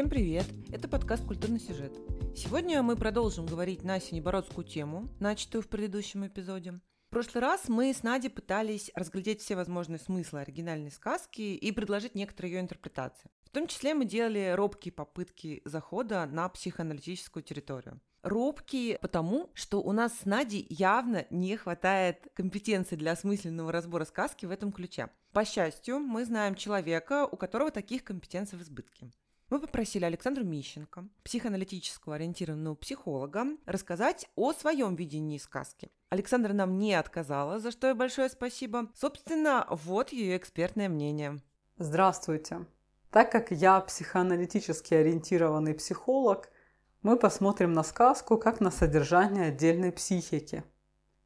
Всем привет! Это подкаст «Культурный сюжет». Сегодня мы продолжим говорить на синебородскую тему, начатую в предыдущем эпизоде. В прошлый раз мы с Надей пытались разглядеть все возможные смыслы оригинальной сказки и предложить некоторые ее интерпретации. В том числе мы делали робкие попытки захода на психоаналитическую территорию. Робкие потому, что у нас с Надей явно не хватает компетенции для осмысленного разбора сказки в этом ключе. По счастью, мы знаем человека, у которого таких компетенций в избытке. Мы попросили Александру Мищенко, психоаналитического ориентированного психолога, рассказать о своем видении сказки. Александра нам не отказала, за что ей большое спасибо. Собственно, вот ее экспертное мнение. Здравствуйте. Так как я психоаналитически ориентированный психолог, мы посмотрим на сказку как на содержание отдельной психики.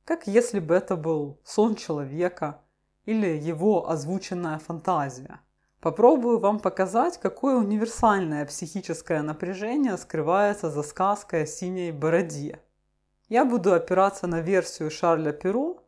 Как если бы это был сон человека или его озвученная фантазия. Попробую вам показать, какое универсальное психическое напряжение скрывается за сказкой о синей бороде. Я буду опираться на версию Шарля Перо,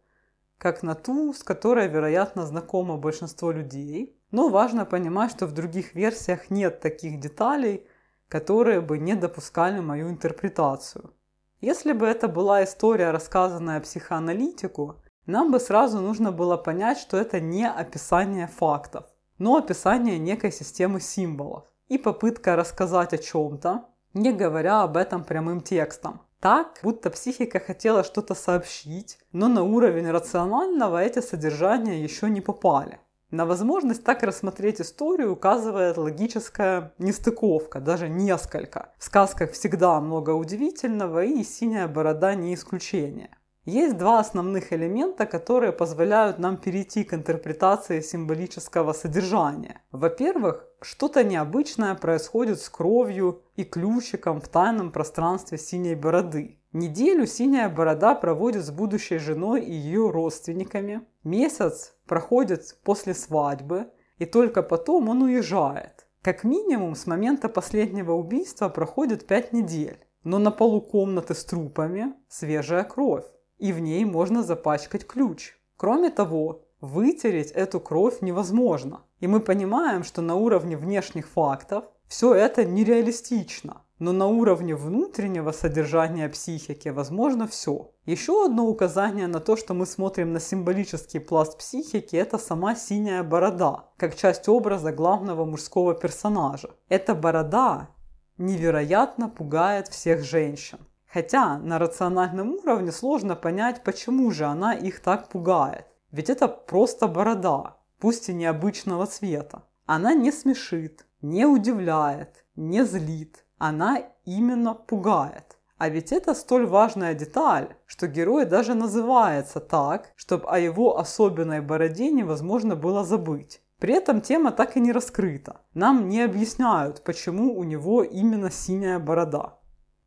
как на ту, с которой, вероятно, знакомо большинство людей. Но важно понимать, что в других версиях нет таких деталей, которые бы не допускали мою интерпретацию. Если бы это была история, рассказанная психоаналитику, нам бы сразу нужно было понять, что это не описание фактов но описание некой системы символов и попытка рассказать о чем-то, не говоря об этом прямым текстом. Так, будто психика хотела что-то сообщить, но на уровень рационального эти содержания еще не попали. На возможность так рассмотреть историю указывает логическая нестыковка, даже несколько. В сказках всегда много удивительного, и «Синяя борода» не исключение. Есть два основных элемента, которые позволяют нам перейти к интерпретации символического содержания. Во-первых, что-то необычное происходит с кровью и ключиком в тайном пространстве синей бороды. Неделю синяя борода проводит с будущей женой и ее родственниками. Месяц проходит после свадьбы, и только потом он уезжает. Как минимум с момента последнего убийства проходит 5 недель. Но на полу комнаты с трупами свежая кровь и в ней можно запачкать ключ. Кроме того, вытереть эту кровь невозможно. И мы понимаем, что на уровне внешних фактов все это нереалистично. Но на уровне внутреннего содержания психики возможно все. Еще одно указание на то, что мы смотрим на символический пласт психики, это сама синяя борода, как часть образа главного мужского персонажа. Эта борода невероятно пугает всех женщин. Хотя на рациональном уровне сложно понять, почему же она их так пугает. Ведь это просто борода, пусть и необычного цвета. Она не смешит, не удивляет, не злит. Она именно пугает. А ведь это столь важная деталь, что герой даже называется так, чтобы о его особенной бороде невозможно было забыть. При этом тема так и не раскрыта. Нам не объясняют, почему у него именно синяя борода.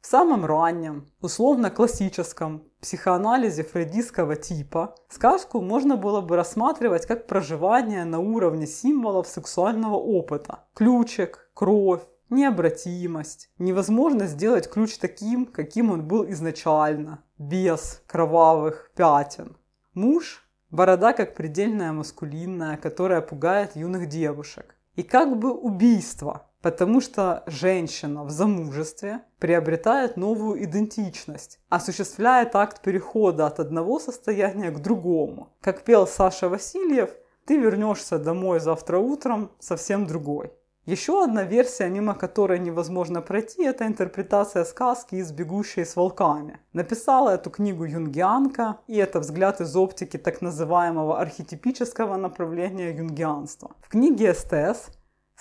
В самом раннем, условно-классическом психоанализе фрейдистского типа сказку можно было бы рассматривать как проживание на уровне символов сексуального опыта. Ключик, кровь, необратимость, невозможность сделать ключ таким, каким он был изначально, без кровавых пятен. Муж – борода как предельная маскулинная, которая пугает юных девушек. И как бы убийство – Потому что женщина в замужестве приобретает новую идентичность, осуществляет акт перехода от одного состояния к другому. Как пел Саша Васильев, ты вернешься домой завтра утром совсем другой. Еще одна версия, мимо которой невозможно пройти, это интерпретация сказки из «Бегущей с волками». Написала эту книгу юнгианка, и это взгляд из оптики так называемого архетипического направления юнгианства. В книге СТС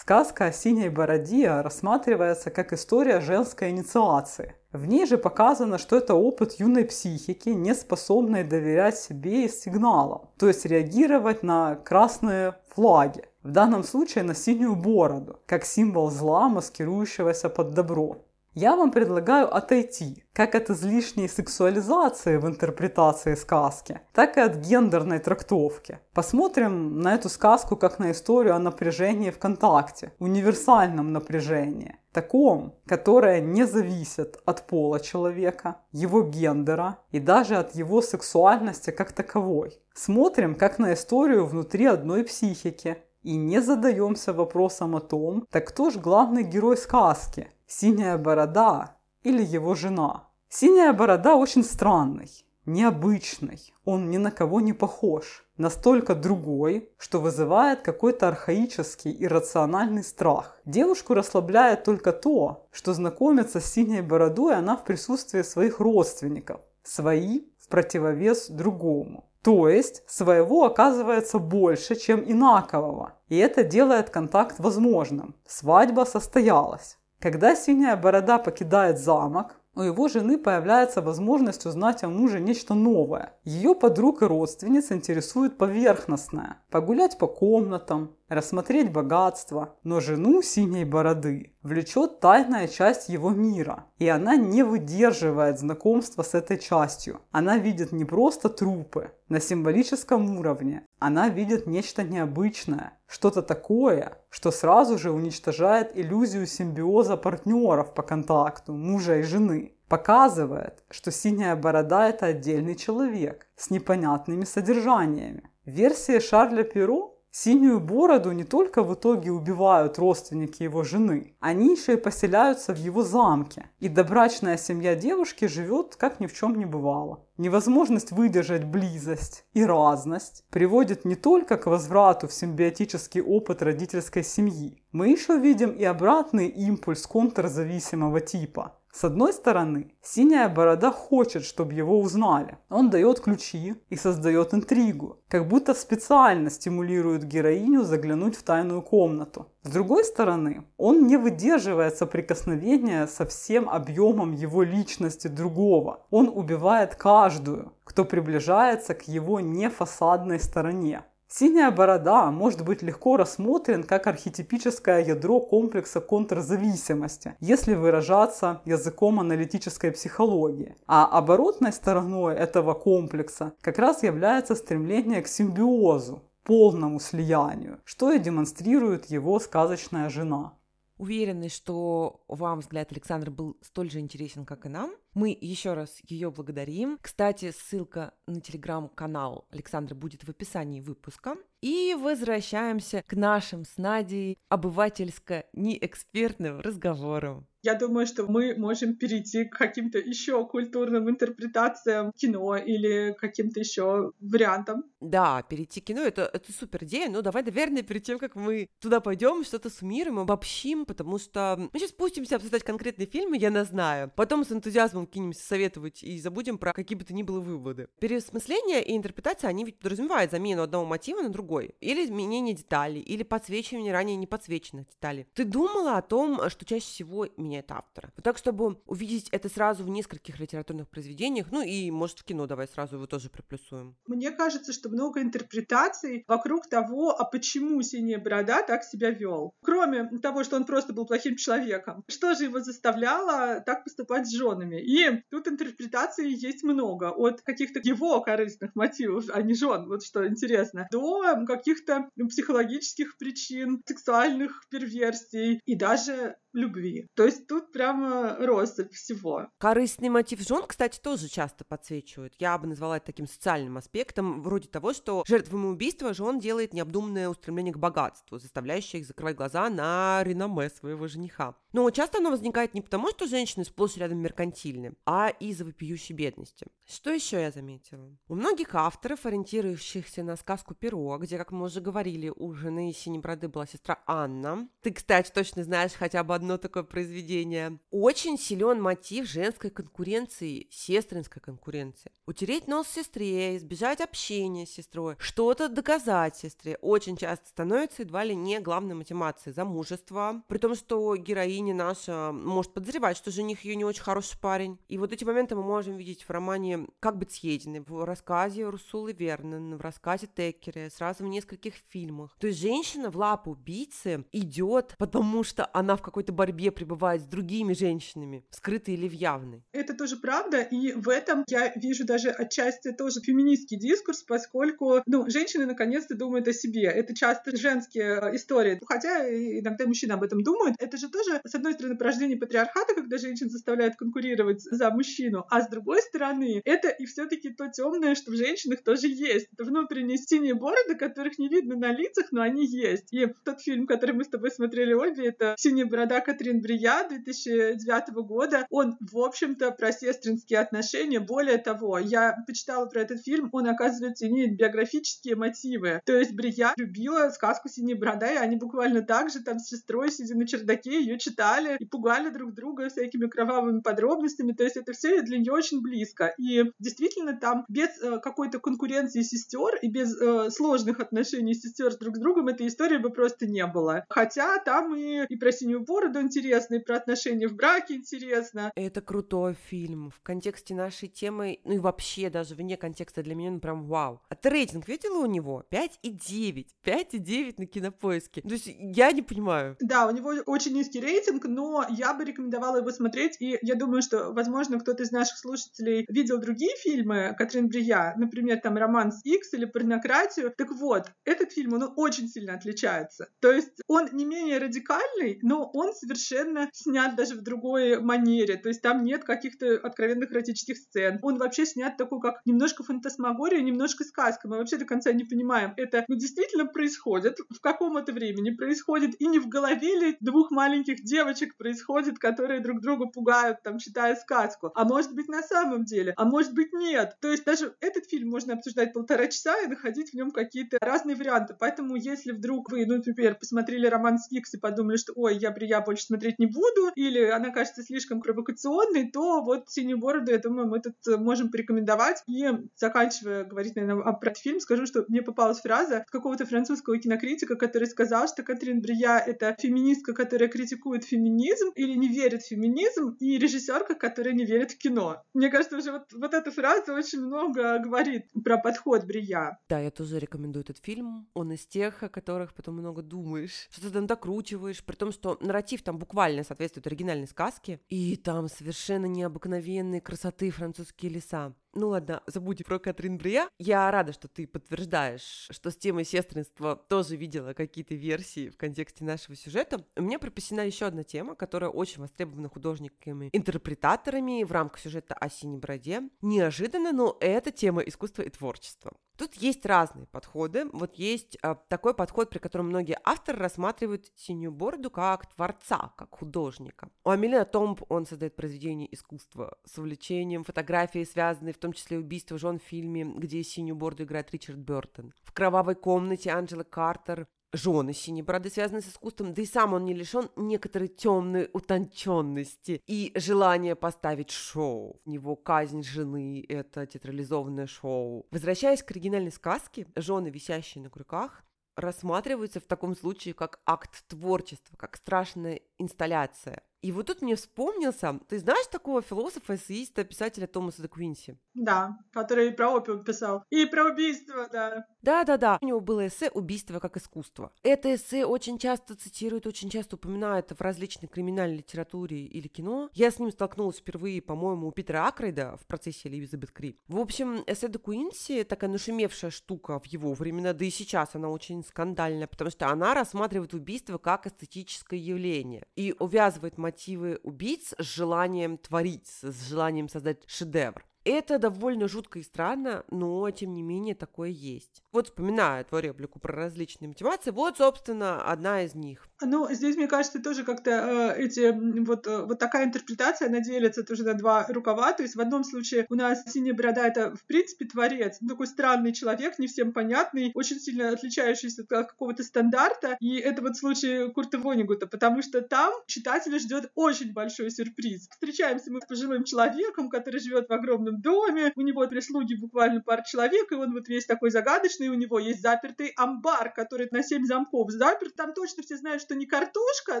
Сказка о синей бороде рассматривается как история женской инициации. В ней же показано, что это опыт юной психики, не способной доверять себе и сигналам, то есть реагировать на красные флаги, в данном случае на синюю бороду, как символ зла, маскирующегося под добро. Я вам предлагаю отойти как от излишней сексуализации в интерпретации сказки, так и от гендерной трактовки. Посмотрим на эту сказку как на историю о напряжении в контакте, универсальном напряжении, таком, которое не зависит от пола человека, его гендера и даже от его сексуальности как таковой. Смотрим как на историю внутри одной психики, И не задаемся вопросом о том, так кто же главный герой сказки? Синяя борода или его жена? Синяя борода очень странный, необычный, он ни на кого не похож, настолько другой, что вызывает какой-то архаический и рациональный страх. Девушку расслабляет только то, что знакомится с синей бородой она в присутствии своих родственников, свои в противовес другому. То есть своего оказывается больше, чем инакового. И это делает контакт возможным. Свадьба состоялась. Когда синяя борода покидает замок, у его жены появляется возможность узнать о муже нечто новое. Ее подруг и родственниц интересует поверхностное. Погулять по комнатам, рассмотреть богатство. Но жену синей бороды влечет тайная часть его мира. И она не выдерживает знакомства с этой частью. Она видит не просто трупы на символическом уровне. Она видит нечто необычное. Что-то такое, что сразу же уничтожает иллюзию симбиоза партнеров по контакту, мужа и жены. Показывает, что синяя борода это отдельный человек с непонятными содержаниями. В версии Шарля Перо Синюю бороду не только в итоге убивают родственники его жены, они еще и поселяются в его замке. И добрачная семья девушки живет, как ни в чем не бывало. Невозможность выдержать близость и разность приводит не только к возврату в симбиотический опыт родительской семьи. Мы еще видим и обратный импульс контрзависимого типа, с одной стороны, синяя борода хочет, чтобы его узнали. Он дает ключи и создает интригу, как будто специально стимулирует героиню заглянуть в тайную комнату. С другой стороны, он не выдерживает соприкосновения со всем объемом его личности другого. Он убивает каждую, кто приближается к его нефасадной стороне. Синяя борода может быть легко рассмотрен как архетипическое ядро комплекса контрзависимости, если выражаться языком аналитической психологии. А оборотной стороной этого комплекса как раз является стремление к симбиозу, полному слиянию, что и демонстрирует его сказочная жена. Уверены, что вам взгляд Александра был столь же интересен, как и нам. Мы еще раз ее благодарим. Кстати, ссылка на телеграм-канал Александра будет в описании выпуска. И возвращаемся к нашим с Надей обывательско-неэкспертным разговорам. Я думаю, что мы можем перейти к каким-то еще культурным интерпретациям кино или каким-то еще вариантам. Да, перейти к кино это, это супер идея. Но давай, наверное, перед тем, как мы туда пойдем, что-то суммируем, обобщим, потому что мы сейчас спустимся обсуждать конкретные фильмы, я не знаю. Потом с энтузиазмом кинемся советовать и забудем про какие бы то ни было выводы. Переосмысление и интерпретация, они ведь подразумевают замену одного мотива на другой. Или изменение деталей, или подсвечивание ранее не подсвеченных деталей. Ты думала о том, что чаще всего меняет автора? Вот так, чтобы увидеть это сразу в нескольких литературных произведениях, ну и, может, в кино давай сразу его тоже приплюсуем. Мне кажется, что много интерпретаций вокруг того, а почему Синяя Борода так себя вел. Кроме того, что он просто был плохим человеком. Что же его заставляло так поступать с женами? И тут интерпретаций есть много. От каких-то его корыстных мотивов, а не жен, вот что интересно, до каких-то психологических причин, сексуальных перверсий и даже любви. То есть тут прямо россыпь всего. Корыстный мотив жен, кстати, тоже часто подсвечивают. Я бы назвала это таким социальным аспектом, вроде того, что жертвами убийства жен делает необдуманное устремление к богатству, заставляющее их закрывать глаза на реноме своего жениха. Но часто оно возникает не потому, что женщины сплошь рядом меркантильны, а из-за вопиющей бедности. Что еще я заметила? У многих авторов, ориентирующихся на сказку Перо, где, как мы уже говорили, у жены Синеброды была сестра Анна. Ты, кстати, точно знаешь хотя бы одно такое произведение. Очень силен мотив женской конкуренции, сестринской конкуренции. Утереть нос сестре, избежать общения с сестрой, что-то доказать сестре очень часто становится едва ли не главной мотивацией замужества, при том, что героиня наша может подозревать, что жених ее не очень хороший парень. И вот эти моменты мы можем видеть в романе «Как быть съеденной», в рассказе Урсулы Вернен, в рассказе Теккере, сразу в нескольких фильмах. То есть женщина в лапу убийцы идет, потому что она в какой-то какой-то борьбе пребывает с другими женщинами, скрытой или в явной. Это тоже правда, и в этом я вижу даже отчасти тоже феминистский дискурс, поскольку, ну, женщины наконец-то думают о себе. Это часто женские э, истории, хотя иногда мужчины об этом думают. Это же тоже с одной стороны, порождение патриархата, когда женщин заставляют конкурировать за мужчину, а с другой стороны, это и все-таки то темное, что в женщинах тоже есть. Это внутренние синие бороды, которых не видно на лицах, но они есть. И тот фильм, который мы с тобой смотрели, Ольга, это «Синяя борода» Катрин Брия 2009 года. Он, в общем-то, про сестринские отношения. Более того, я почитала про этот фильм, он, оказывается, имеет биографические мотивы. То есть Брия любила сказку «Синяя борода», и они буквально так же там с сестрой, сидя на чердаке, ее читали и пугали друг друга всякими кровавыми подробностями. То есть это все для нее очень близко. И действительно там без э, какой-то конкуренции сестер и без э, сложных отношений сестер друг с другом этой истории бы просто не было. Хотя там и, и про синюю бороду интересно, и про отношения в браке интересно. Это крутой фильм. В контексте нашей темы, ну и вообще даже вне контекста для меня, ну прям вау. А ты рейтинг видела у него? 5,9. 5,9 на кинопоиске. То есть я не понимаю. Да, у него очень низкий рейтинг, но я бы рекомендовала его смотреть, и я думаю, что, возможно, кто-то из наших слушателей видел другие фильмы Катрин Брия, например, там «Романс X» или «Порнократию». Так вот, этот фильм, он очень сильно отличается. То есть он не менее радикальный, но он совершенно снят даже в другой манере. То есть там нет каких-то откровенных эротических сцен. Он вообще снят такой, как немножко фантасмагория, немножко сказка. Мы вообще до конца не понимаем, это ну, действительно происходит, в каком это времени происходит, и не в голове ли двух маленьких девочек происходит, которые друг друга пугают, там, читая сказку. А может быть на самом деле, а может быть нет. То есть даже этот фильм можно обсуждать полтора часа и находить в нем какие-то разные варианты. Поэтому если вдруг вы, ну, например, посмотрели роман с Икс и подумали, что ой, я Брия больше смотреть не буду, или она кажется слишком провокационной, то вот «Синюю бороду», я думаю, мы тут можем порекомендовать. И заканчивая говорить, наверное, про этот фильм, скажу, что мне попалась фраза какого-то французского кинокритика, который сказал, что Катрин Брия — это феминистка, которая критикует феминизм или не верит в феминизм, и режиссерка, которая не верит в кино. Мне кажется, уже вот, вот эта фраза очень много говорит про подход Брия. Да, я тоже рекомендую этот фильм. Он из тех, о которых потом много думаешь, что ты там докручиваешь, при том, что нарратив там буквально соответствует оригинальной сказке, и там совершенно необыкновенные красоты французские леса. Ну ладно, забудь про Катрин Брия. Я рада, что ты подтверждаешь, что с темой сестринства тоже видела какие-то версии в контексте нашего сюжета. У меня припасена еще одна тема, которая очень востребована художниками-интерпретаторами в рамках сюжета о синей бороде. Неожиданно, но это тема искусства и творчества. Тут есть разные подходы. Вот есть э, такой подход, при котором многие авторы рассматривают синюю бороду как творца, как художника. У Амелина Томб он создает произведения искусства с увлечением, фотографии, связанные в том числе убийство жен в фильме, где синюю бороду играет Ричард Бертон. В «Кровавой комнате» Анджела Картер жены синей бороды связаны с искусством, да и сам он не лишен некоторой темной утонченности и желания поставить шоу. В него казнь жены — это театрализованное шоу. Возвращаясь к оригинальной сказке, жены, висящие на крюках, рассматриваются в таком случае как акт творчества, как страшная инсталляция. И вот тут мне вспомнился, ты знаешь такого философа, эссеиста, писателя Томаса де Квинси? Да, который про опиум писал, и про убийство, да. Да-да-да, у него было эссе «Убийство как искусство». Это эссе очень часто цитируют, очень часто упоминают в различной криминальной литературе или кино. Я с ним столкнулась впервые, по-моему, у Питера Акрейда в процессе Элизабет Кри. В общем, эссе де Куинси такая нашумевшая штука в его времена, да и сейчас она очень скандальная, потому что она рассматривает убийство как эстетическое явление и увязывает мотивы убийц с желанием творить, с желанием создать шедевр. Это довольно жутко и странно, но тем не менее такое есть. Вот вспоминая твою реплику про различные мотивации, вот, собственно, одна из них. Ну, здесь, мне кажется, тоже как-то э, эти, вот, э, вот такая интерпретация, она делится тоже на два рукава. То есть в одном случае у нас синяя борода — это, в принципе, творец, ну, такой странный человек, не всем понятный, очень сильно отличающийся от какого-то стандарта. И это вот случай Курта Вонигута, потому что там читателя ждет очень большой сюрприз. Встречаемся мы с пожилым человеком, который живет в огромном доме, у него прислуги буквально пара человек, и он вот весь такой загадочный, у него есть запертый амбар, который на семь замков заперт, там точно все знают, что не картошка,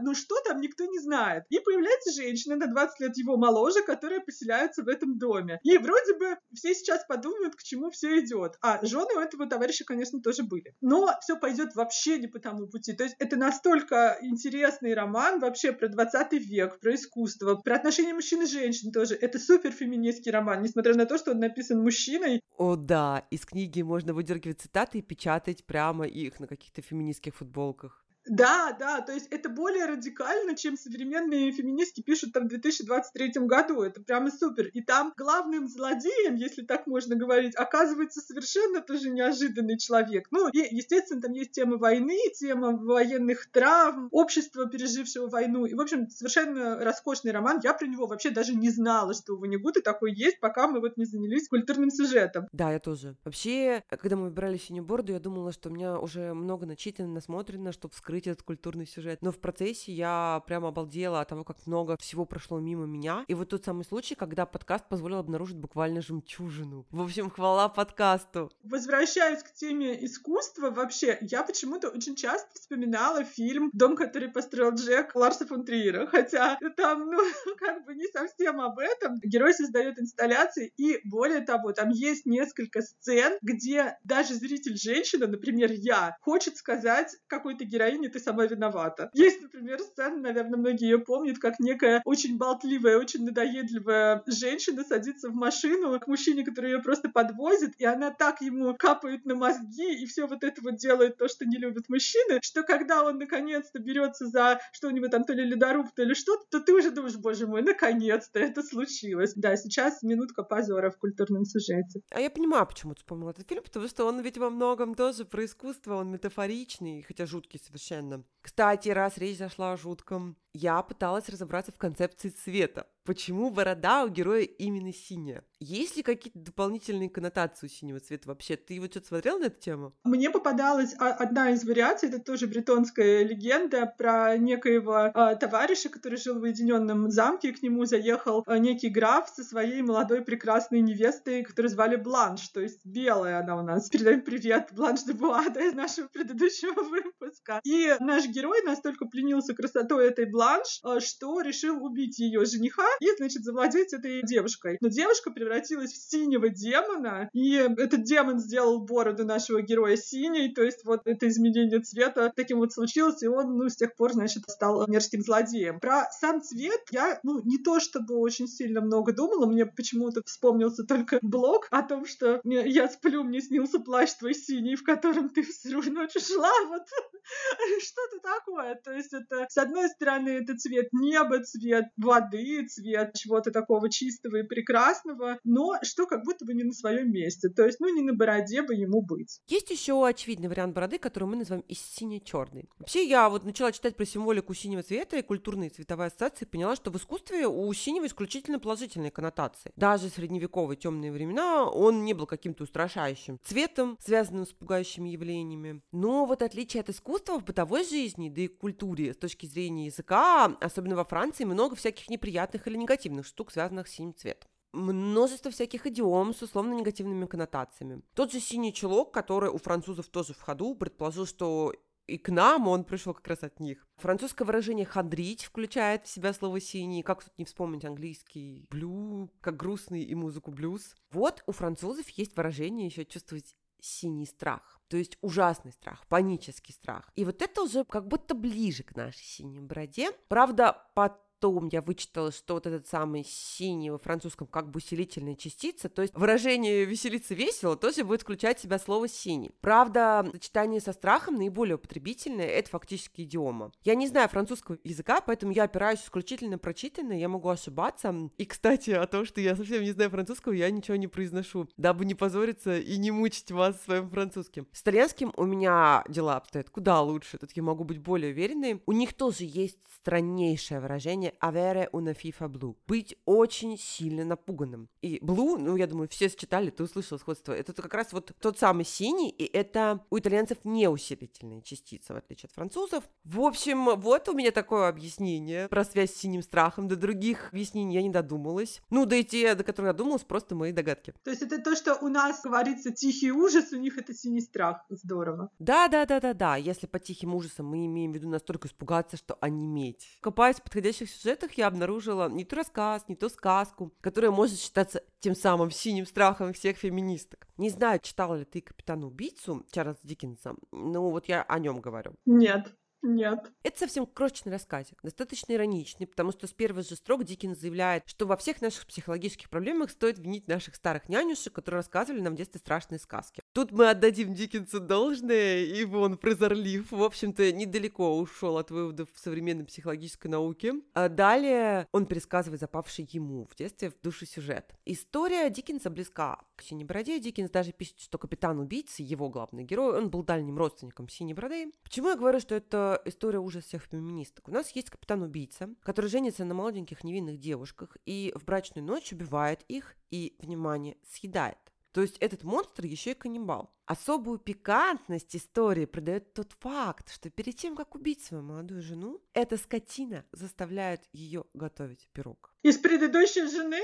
но что там никто не знает. И появляется женщина на 20 лет его моложе, которая поселяется в этом доме. И вроде бы все сейчас подумают, к чему все идет. А жены у этого товарища, конечно, тоже были. Но все пойдет вообще не по тому пути. То есть это настолько интересный роман вообще про 20 век, про искусство, про отношения мужчин и женщин тоже. Это супер феминистский роман, несмотря на то, что он написан мужчиной. О, да, из книги можно выдергивать цитаты и печатать прямо их на каких-то феминистских футболках. Да, да, то есть это более радикально, чем современные феминистки пишут там в 2023 году. Это прямо супер. И там главным злодеем, если так можно говорить, оказывается совершенно тоже неожиданный человек. Ну, и, естественно, там есть тема войны, тема военных травм, общества, пережившего войну. И, в общем, совершенно роскошный роман. Я про него вообще даже не знала, что у Ванигута такой есть, пока мы вот не занялись культурным сюжетом. Да, я тоже. Вообще, когда мы выбирали синюю бороду, я думала, что у меня уже много начитано, насмотрено, чтобы вскрыть этот культурный сюжет. Но в процессе я прямо обалдела от того, как много всего прошло мимо меня. И вот тот самый случай, когда подкаст позволил обнаружить буквально жемчужину. В общем, хвала подкасту. Возвращаясь к теме искусства, вообще, я почему-то очень часто вспоминала фильм «Дом, который построил Джек» Ларса фон Триера, хотя там, ну, как бы не совсем об этом. Герой создает инсталляции, и более того, там есть несколько сцен, где даже зритель женщина, например, я, хочет сказать какой-то героине «ты сама виновата». Есть, например, сцена, наверное, многие ее помнят, как некая очень болтливая, очень надоедливая женщина садится в машину к мужчине, который ее просто подвозит, и она так ему капает на мозги, и все вот это вот делает то, что не любят мужчины, что когда он наконец-то берется за что у него там то ли ледоруб, то ли что-то, то ты уже думаешь, боже мой, наконец-то это случилось. Да, сейчас минутка позора в культурном сюжете. А я понимаю, почему ты вспомнила этот фильм, потому что он ведь во многом тоже про искусство, он метафоричный, хотя жуткий совершенно. Кстати, раз речь зашла о жутком, я пыталась разобраться в концепции цвета. Почему борода у героя именно синяя? Есть ли какие-то дополнительные коннотации у синего цвета вообще? Ты вот что-то смотрел на эту тему? Мне попадалась одна из вариаций, это тоже бретонская легенда про некоего э, товарища, который жил в уединенном замке, и к нему заехал э, некий граф со своей молодой прекрасной невестой, которую звали Бланш, то есть белая она у нас. Передаем привет Бланш де Буада из нашего предыдущего выпуска. И наш герой настолько пленился красотой этой Бланш, э, что решил убить ее жениха и, значит, завладеть этой девушкой. Но девушка превратилась в синего демона, и этот демон сделал бороду нашего героя синей, то есть вот это изменение цвета таким вот случилось, и он, ну, с тех пор, значит, стал мерзким злодеем. Про сам цвет я, ну, не то чтобы очень сильно много думала, мне почему-то вспомнился только блог о том, что я сплю, мне снился плащ твой синий, в котором ты всю ночь шла, вот что-то такое. То есть это, с одной стороны, это цвет неба, цвет воды, цвет чего-то такого чистого и прекрасного, но что как будто бы не на своем месте. То есть, ну, не на бороде бы ему быть. Есть еще очевидный вариант бороды, который мы называем и сине-черный. Вообще, я вот начала читать про символику синего цвета и культурные цветовые ассоциации, поняла, что в искусстве у синего исключительно положительные коннотации. Даже средневековые темные времена он не был каким-то устрашающим цветом, связанным с пугающими явлениями. Но вот отличие от искусства в бытовой жизни, да и культуре с точки зрения языка, особенно во Франции, много всяких неприятных или негативных штук, связанных с синим цветом множество всяких идиом с условно-негативными коннотациями. Тот же синий чулок, который у французов тоже в ходу, предположил, что и к нам он пришел как раз от них. Французское выражение «хандрить» включает в себя слово «синий». Как тут не вспомнить английский «блю», как грустный и музыку блюз. Вот у французов есть выражение еще чувствовать синий страх. То есть ужасный страх, панический страх. И вот это уже как будто ближе к нашей синей бороде. Правда, под потом я вычитала, что вот этот самый синий во французском как бы усилительная частица, то есть выражение «веселиться весело» тоже будет включать в себя слово «синий». Правда, сочетание со страхом наиболее употребительное — это фактически идиома. Я не знаю французского языка, поэтому я опираюсь исключительно прочитанное, я могу ошибаться. И, кстати, о том, что я совсем не знаю французского, я ничего не произношу, дабы не позориться и не мучить вас своим французским. С итальянским у меня дела обстоят куда лучше, тут я могу быть более уверенной. У них тоже есть страннейшее выражение avere una FIFA blue. Быть очень сильно напуганным. И blue, ну, я думаю, все считали, ты услышал сходство. Это как раз вот тот самый синий, и это у итальянцев не усилительная частица, в отличие от французов. В общем, вот у меня такое объяснение про связь с синим страхом. До других объяснений я не додумалась. Ну, да и те, до которых я додумалась, просто мои догадки. То есть это то, что у нас говорится тихий ужас, у них это синий страх. Здорово. Да, да, да, да, да. Если по тихим ужасам мы имеем в виду настолько испугаться, что онеметь. Копаясь в подходящих сюжетах, я обнаружила не то рассказ, не то сказку, которая может считаться тем самым синим страхом всех феминисток. Не знаю, читала ли ты «Капитана убийцу» Чарльза Диккенса, но вот я о нем говорю. Нет. Нет. Это совсем крошечный рассказик, достаточно ироничный, потому что с первых же строк Диккенс заявляет, что во всех наших психологических проблемах стоит винить наших старых нянюшек, которые рассказывали нам в детстве страшные сказки. Тут мы отдадим Диккенсу должное, и он прозорлив, в общем-то, недалеко ушел от выводов в современной психологической науке. А далее он пересказывает запавший ему в детстве в душу сюжет. История Диккенса близка к Синей Бороде. Диккенс даже пишет, что капитан убийцы, его главный герой, он был дальним родственником Синей Бороды. Почему я говорю, что это история ужас всех феминисток? У нас есть капитан-убийца, который женится на молоденьких невинных девушках и в брачную ночь убивает их и, внимание, съедает. То есть этот монстр еще и каннибал. Особую пикантность истории придает тот факт, что перед тем, как убить свою молодую жену, эта скотина заставляет ее готовить пирог. Из предыдущей жены?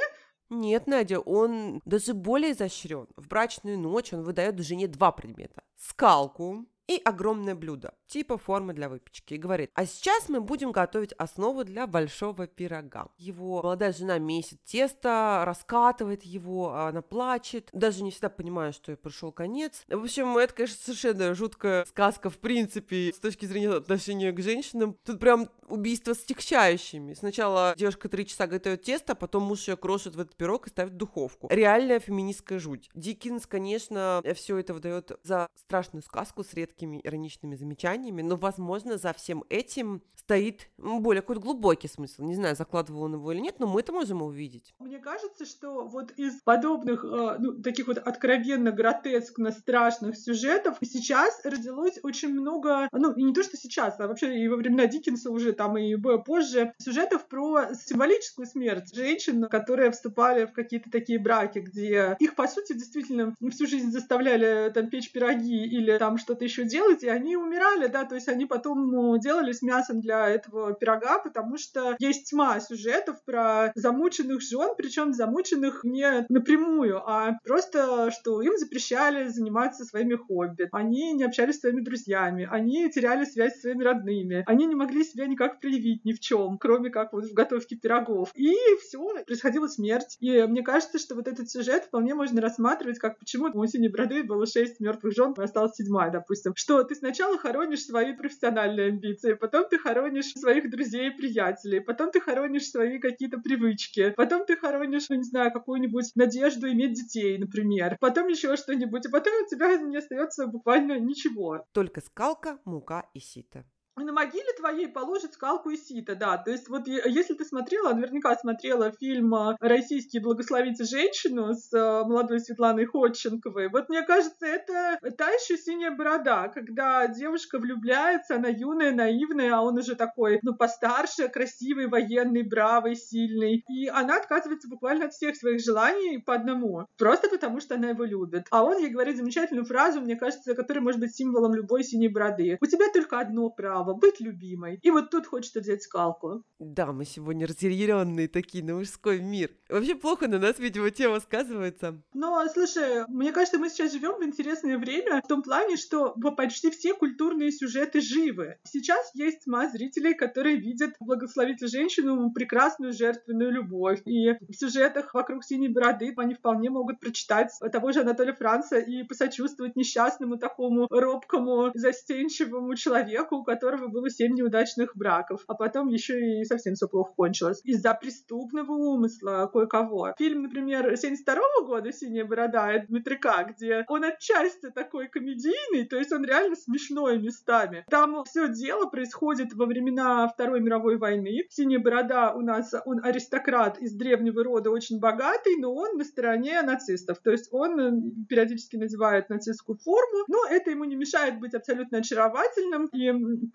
Нет, Надя, он даже более изощрен. В брачную ночь он выдает жене два предмета. Скалку и огромное блюдо, типа формы для выпечки, и говорит, а сейчас мы будем готовить основу для большого пирога. Его молодая жена месит тесто, раскатывает его, она плачет, даже не всегда понимая, что ей пришел конец. В общем, это, конечно, совершенно жуткая сказка, в принципе, с точки зрения отношения к женщинам. Тут прям убийство с тягчающими. Сначала девушка три часа готовит тесто, а потом муж ее крошит в этот пирог и ставит в духовку. Реальная феминистская жуть. Диккенс, конечно, все это выдает за страшную сказку с редкими ироничными замечаниями, но, возможно, за всем этим стоит более какой-то глубокий смысл. Не знаю, закладывал он его или нет, но мы это можем увидеть. Мне кажется, что вот из подобных, э, ну, таких вот откровенно гротескно страшных сюжетов сейчас родилось очень много, ну, не то, что сейчас, а вообще и во времена Диккенса уже там и позже, сюжетов про символическую смерть женщин, которые вступали в какие-то такие браки, где их, по сути, действительно всю жизнь заставляли там печь пироги или там что-то еще делать, и они умирали, да, то есть они потом ну, делались мясом для этого пирога, потому что есть тьма сюжетов про замученных жен, причем замученных не напрямую, а просто, что им запрещали заниматься своими хобби, они не общались с своими друзьями, они теряли связь с своими родными, они не могли себя никак как проявить ни в чем, кроме как вот в готовке пирогов. И все, происходила смерть. И мне кажется, что вот этот сюжет вполне можно рассматривать как почему у Синей Бороды было шесть мертвых жен, и осталась седьмая, допустим. Что ты сначала хоронишь свои профессиональные амбиции, потом ты хоронишь своих друзей и приятелей, потом ты хоронишь свои какие-то привычки, потом ты хоронишь, ну, не знаю, какую-нибудь надежду иметь детей, например, потом еще что-нибудь, и потом у тебя не остается буквально ничего. Только скалка, мука и сито на могиле твоей положат скалку и сито, да. То есть вот если ты смотрела, наверняка смотрела фильм э, «Российские благословите женщину» с э, молодой Светланой Ходченковой, вот мне кажется, это та еще синяя борода, когда девушка влюбляется, она юная, наивная, а он уже такой, ну, постарше, красивый, военный, бравый, сильный. И она отказывается буквально от всех своих желаний по одному, просто потому что она его любит. А он ей говорит замечательную фразу, мне кажется, которая может быть символом любой синей бороды. У тебя только одно право право быть любимой. И вот тут хочется взять скалку. Да, мы сегодня разъяренные такие на мужской мир. Вообще плохо на нас, видимо, тема сказывается. Но, слушай, мне кажется, мы сейчас живем в интересное время в том плане, что почти все культурные сюжеты живы. Сейчас есть масса зрителей, которые видят благословить женщину прекрасную жертвенную любовь. И в сюжетах вокруг синей бороды они вполне могут прочитать того же Анатолия Франца и посочувствовать несчастному такому робкому, застенчивому человеку, у которого которого было семь неудачных браков, а потом еще и совсем все плохо кончилось. Из-за преступного умысла кое-кого. Фильм, например, 72 -го года «Синяя борода» Дмитрика, где он отчасти такой комедийный, то есть он реально смешной местами. Там все дело происходит во времена Второй мировой войны. Синяя борода у нас, он аристократ из древнего рода, очень богатый, но он на стороне нацистов. То есть он э, периодически надевает нацистскую форму, но это ему не мешает быть абсолютно очаровательным и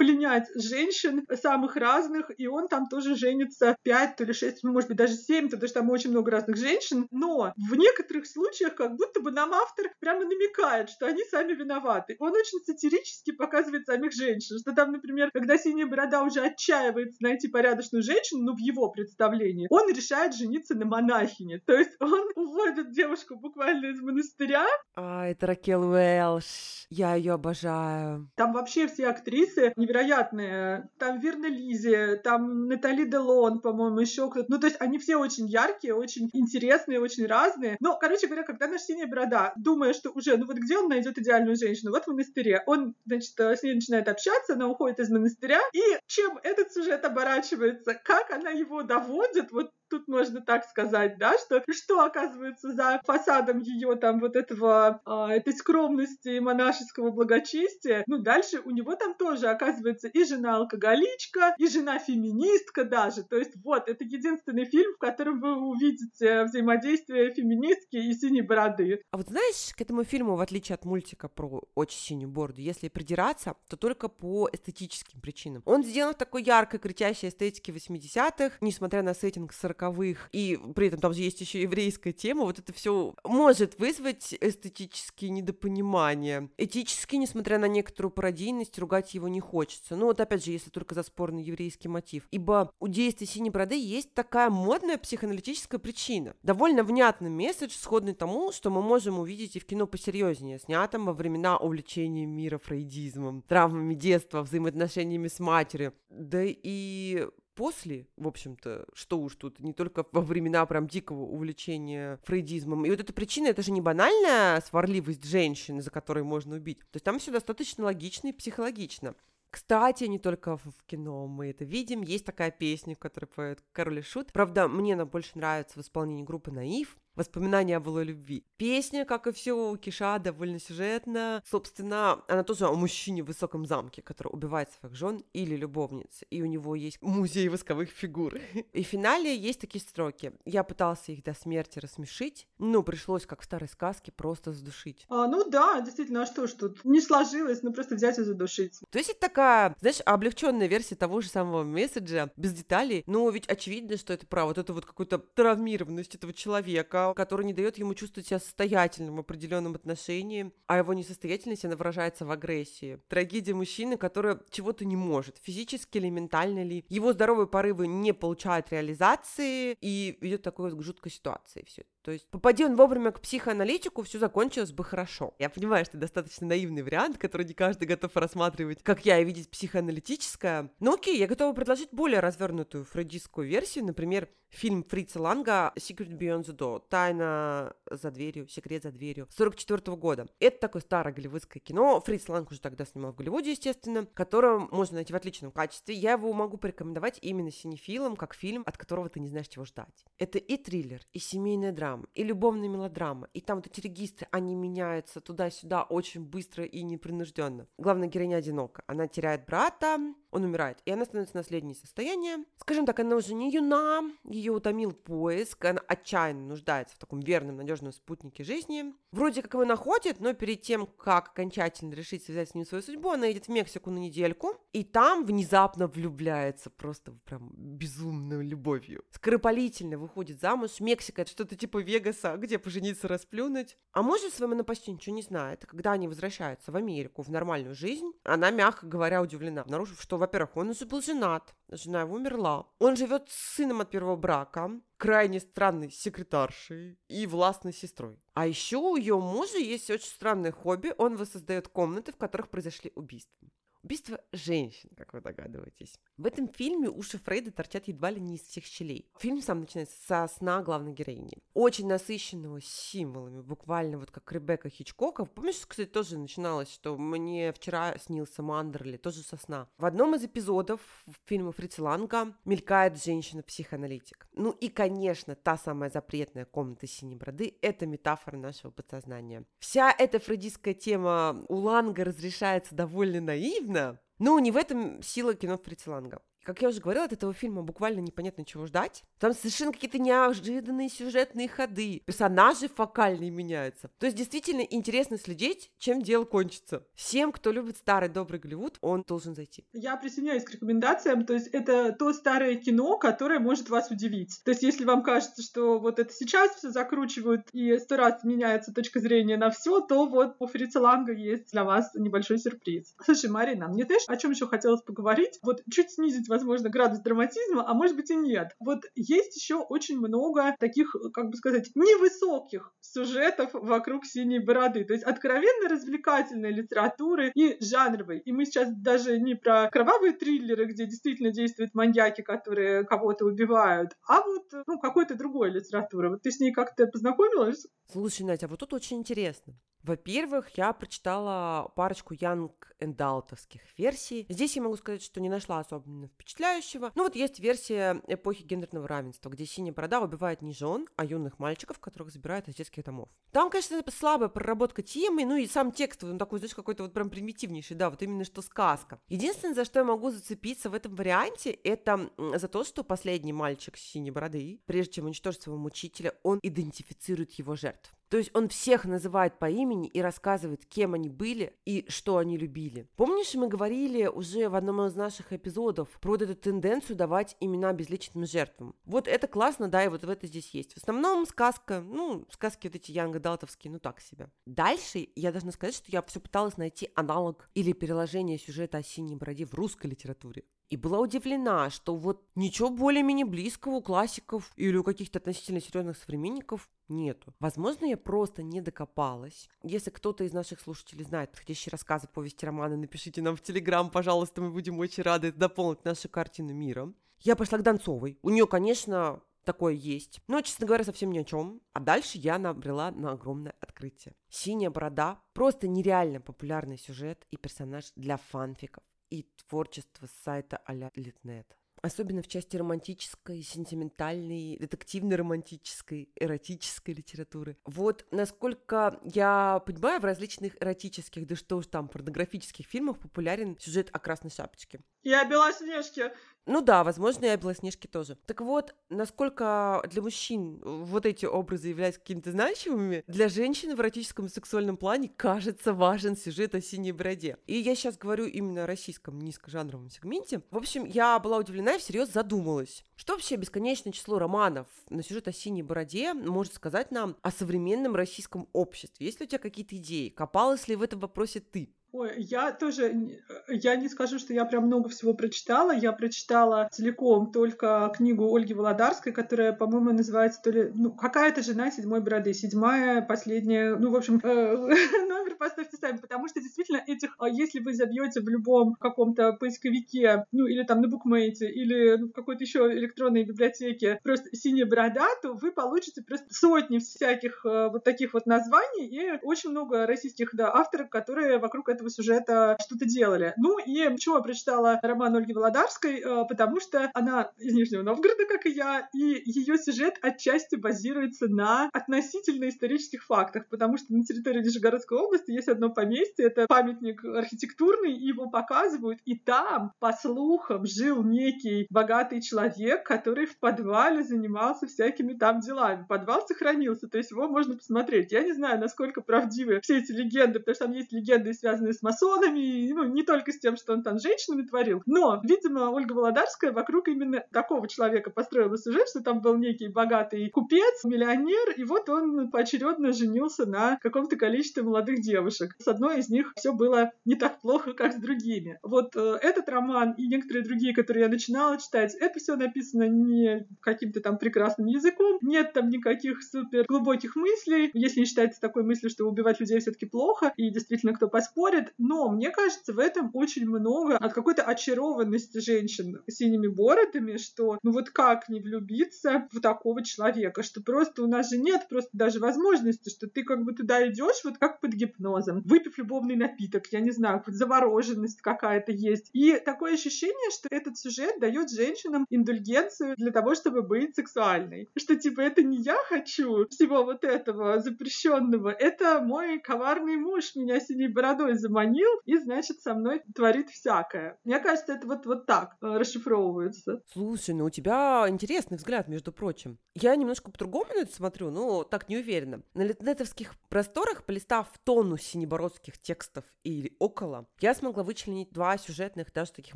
пленять женщин самых разных, и он там тоже женится 5, то ли 6, ну, может быть, даже 7, потому что там очень много разных женщин, но в некоторых случаях как будто бы нам автор прямо намекает, что они сами виноваты. Он очень сатирически показывает самих женщин, что там, например, когда Синяя Борода уже отчаивается найти порядочную женщину, ну, в его представлении, он решает жениться на монахине. То есть он уводит девушку буквально из монастыря. А, это Ракел Уэлш. Я ее обожаю. Там вообще все актрисы невероятные. Там Верна Лизи, там Натали Делон, по-моему, еще кто-то. Ну, то есть они все очень яркие, очень интересные, очень разные. Но, короче говоря, когда наш синяя борода, думая, что уже, ну вот где он найдет идеальную женщину? Вот в монастыре. Он, значит, с ней начинает общаться, она уходит из монастыря. И чем этот сюжет оборачивается? Как она его доводит? Вот тут можно так сказать, да, что что оказывается за фасадом ее там вот этого, э, этой скромности монашеского благочестия. Ну, дальше у него там тоже оказывается и жена-алкоголичка, и жена-феминистка даже. То есть вот, это единственный фильм, в котором вы увидите взаимодействие феминистки и синей бороды. А вот знаешь, к этому фильму, в отличие от мультика про очень синюю бороду, если придираться, то только по эстетическим причинам. Он сделан в такой яркой, кричащей эстетике 80-х, несмотря на сеттинг 40 сороковых, и при этом там же есть еще еврейская тема, вот это все может вызвать эстетические недопонимания. Этически, несмотря на некоторую пародийность, ругать его не хочется. Ну вот опять же, если только за спорный еврейский мотив. Ибо у действия синей бороды есть такая модная психоаналитическая причина. Довольно внятный месседж, сходный тому, что мы можем увидеть и в кино посерьезнее, снятом во времена увлечения мира фрейдизмом, травмами детства, взаимоотношениями с матерью. Да и после, в общем-то, что уж тут, не только во времена прям дикого увлечения фрейдизмом. И вот эта причина, это же не банальная сварливость женщины, за которой можно убить. То есть там все достаточно логично и психологично. Кстати, не только в кино мы это видим. Есть такая песня, которую поет Король и Шут. Правда, мне она больше нравится в исполнении группы Наив. Воспоминания о былой любви. Песня, как и все у Киша, довольно сюжетная. Собственно, она тоже о мужчине в высоком замке, который убивает своих жен или любовниц. И у него есть музей восковых фигур. И в финале есть такие строки. Я пытался их до смерти рассмешить, но пришлось, как в старой сказке, просто задушить. А, ну да, действительно, а что ж тут? Не сложилось, ну просто взять и задушить. То есть это такая, знаешь, облегченная версия того же самого месседжа, без деталей. Но ведь очевидно, что это про вот эту вот какую-то травмированность этого человека, который не дает ему чувствовать себя состоятельным в определенном отношении, а его несостоятельность, она выражается в агрессии. Трагедия мужчины, который чего-то не может, физически или ментально ли. Его здоровые порывы не получают реализации и ведет такой вот жуткой ситуации все. То есть, попади он вовремя к психоаналитику, все закончилось бы хорошо. Я понимаю, что это достаточно наивный вариант, который не каждый готов рассматривать, как я, и видеть психоаналитическое. Но окей, я готова предложить более развернутую фрейдистскую версию, например, фильм Фрица Ланга «Secret Beyond the Door», «Тайна за дверью», «Секрет за дверью» 44 -го года. Это такое старое голливудское кино, Фриц Ланг уже тогда снимал в Голливуде, естественно, которое можно найти в отличном качестве. Я его могу порекомендовать именно синефилом, как фильм, от которого ты не знаешь, чего ждать. Это и триллер, и семейная драма, и любовная мелодрама, и там вот эти регистры, они меняются туда-сюда очень быстро и непринужденно. Главная героиня одинока. Она теряет брата, он умирает, и она становится наследней состояния. Скажем так, она уже не юна, ее утомил поиск, она отчаянно нуждается в таком верном, надежном спутнике жизни. Вроде как его находит, но перед тем, как окончательно решить связать с ним свою судьбу, она едет в Мексику на недельку, и там внезапно влюбляется просто прям безумной любовью. Скоропалительно выходит замуж. Мексика — это что-то типа Вегаса, где пожениться, расплюнуть. А может, своему на почти ничего не знает. Когда они возвращаются в Америку, в нормальную жизнь, она, мягко говоря, удивлена, обнаружив, что, во-первых, он уже был женат, жена его умерла. Он живет с сыном от первого брака, крайне странной секретаршей и властной сестрой. А еще у ее мужа есть очень странное хобби. Он воссоздает комнаты, в которых произошли убийства. Убийство женщин, как вы догадываетесь. В этом фильме уши Фрейда торчат едва ли не из всех щелей. Фильм сам начинается со сна главной героини. Очень насыщенного символами, буквально вот как Ребекка Хичкока. Помнишь, кстати, тоже начиналось, что мне вчера снился Мандерли, тоже со сна. В одном из эпизодов фильма Фрица Ланга мелькает женщина-психоаналитик. Ну и, конечно, та самая запретная комната синей бороды – это метафора нашего подсознания. Вся эта фрейдистская тема у Ланга разрешается довольно наивно. Ну, не в этом сила кино Фрицеланга. Как я уже говорила, от этого фильма буквально непонятно чего ждать. Там совершенно какие-то неожиданные сюжетные ходы. Персонажи фокальные меняются. То есть действительно интересно следить, чем дело кончится. Всем, кто любит старый добрый Голливуд, он должен зайти. Я присоединяюсь к рекомендациям. То есть это то старое кино, которое может вас удивить. То есть если вам кажется, что вот это сейчас все закручивают и сто раз меняется точка зрения на все, то вот у Фрица Ланга есть для вас небольшой сюрприз. Слушай, Марина, мне знаешь, о чем еще хотелось поговорить? Вот чуть снизить возможно, градус драматизма, а может быть и нет. Вот есть еще очень много таких, как бы сказать, невысоких сюжетов вокруг синей бороды. То есть откровенно развлекательной литературы и жанровой. И мы сейчас даже не про кровавые триллеры, где действительно действуют маньяки, которые кого-то убивают, а вот ну, какой-то другой литературы. Вот ты с ней как-то познакомилась? Слушай, Надя, а вот тут очень интересно. Во-первых, я прочитала парочку янг эндалтовских версий. Здесь я могу сказать, что не нашла особенно впечатляющего. Ну вот есть версия эпохи гендерного равенства, где синяя борода убивает не жен, а юных мальчиков, которых забирают из детских домов. Там, конечно, слабая проработка темы, ну и сам текст, он такой, знаешь, какой-то вот прям примитивнейший, да, вот именно что сказка. Единственное, за что я могу зацепиться в этом варианте, это за то, что последний мальчик с синей бороды, прежде чем уничтожить своего мучителя, он идентифицирует его жертв. То есть он всех называет по имени и рассказывает, кем они были и что они любили. Помнишь, мы говорили уже в одном из наших эпизодов про эту тенденцию давать имена безличным жертвам. Вот это классно, да, и вот это здесь есть. В основном сказка, ну, сказки вот эти янго-далтовские, ну так себе. Дальше я должна сказать, что я все пыталась найти аналог или переложение сюжета о синей бороде в русской литературе. И была удивлена, что вот ничего более-менее близкого у классиков или у каких-то относительно серьезных современников нету. Возможно, я просто не докопалась. Если кто-то из наших слушателей знает подходящие рассказы, повести, романы, напишите нам в Телеграм, пожалуйста, мы будем очень рады дополнить нашу картину мира. Я пошла к Донцовой. У нее, конечно, такое есть. Но, честно говоря, совсем ни о чем. А дальше я набрела на огромное открытие. «Синяя борода» — просто нереально популярный сюжет и персонаж для фанфиков и творчество сайта а-ля Литнет. Особенно в части романтической, сентиментальной, детективно-романтической, эротической литературы. Вот насколько я понимаю, в различных эротических, да что уж там, порнографических фильмах популярен сюжет о Красной Шапочке. И о Белоснежке. Ну да, возможно, и о Белоснежке тоже. Так вот, насколько для мужчин вот эти образы являются какими-то значимыми, для женщин в эротическом и сексуальном плане кажется важен сюжет о синей бороде. И я сейчас говорю именно о российском низкожанровом сегменте. В общем, я была удивлена и всерьез задумалась. Что вообще бесконечное число романов на сюжет о синей бороде может сказать нам о современном российском обществе? Есть ли у тебя какие-то идеи? Копалась ли в этом вопросе ты? Ой, я тоже, я не скажу, что я прям много всего прочитала. Я прочитала целиком только книгу Ольги Володарской, которая, по-моему, называется то ли, ну, какая-то жена седьмой бороды, седьмая, последняя, ну, в общем, э, номер поставьте сами, потому что действительно этих, а, если вы забьете в любом каком-то поисковике, ну, или там на букмейте, или в какой-то еще электронной библиотеке просто синяя борода, то вы получите просто сотни всяких э, вот таких вот названий и очень много российских, да, авторов, которые вокруг этого сюжета что-то делали. Ну и почему я прочитала роман Ольги Володарской? Э, потому что она из Нижнего Новгорода, как и я, и ее сюжет отчасти базируется на относительно исторических фактах, потому что на территории Нижегородской области есть одно поместье, это памятник архитектурный, его показывают, и там, по слухам, жил некий богатый человек, который в подвале занимался всякими там делами. Подвал сохранился, то есть его можно посмотреть. Я не знаю, насколько правдивы все эти легенды, потому что там есть легенды, связанные с масонами, ну, не только с тем, что он там с женщинами творил, но, видимо, Ольга Володарская вокруг именно такого человека построила сюжет, что там был некий богатый купец, миллионер, и вот он поочередно женился на каком-то количестве молодых девушек. С одной из них все было не так плохо, как с другими. Вот э, этот роман и некоторые другие, которые я начинала читать, это все написано не каким-то там прекрасным языком, нет там никаких супер глубоких мыслей, если не считается такой мыслью, что убивать людей все-таки плохо, и действительно кто поспорит, но мне кажется, в этом очень много от какой-то очарованности женщин синими бородами, что ну вот как не влюбиться в такого человека, что просто у нас же нет просто даже возможности, что ты как бы туда идешь вот как под гипнозом, выпив любовный напиток, я не знаю, вот завороженность какая-то есть. И такое ощущение, что этот сюжет дает женщинам индульгенцию для того, чтобы быть сексуальной. Что типа это не я хочу всего вот этого запрещенного, это мой коварный муж меня синей бородой заманил и, значит, со мной творит всякое. Мне кажется, это вот, вот так э, расшифровывается. Слушай, ну у тебя интересный взгляд, между прочим. Я немножко по-другому на это смотрю, но так не уверена. На литнетовских просторах, полистав тонну синебородских текстов или около, я смогла вычленить два сюжетных, даже таких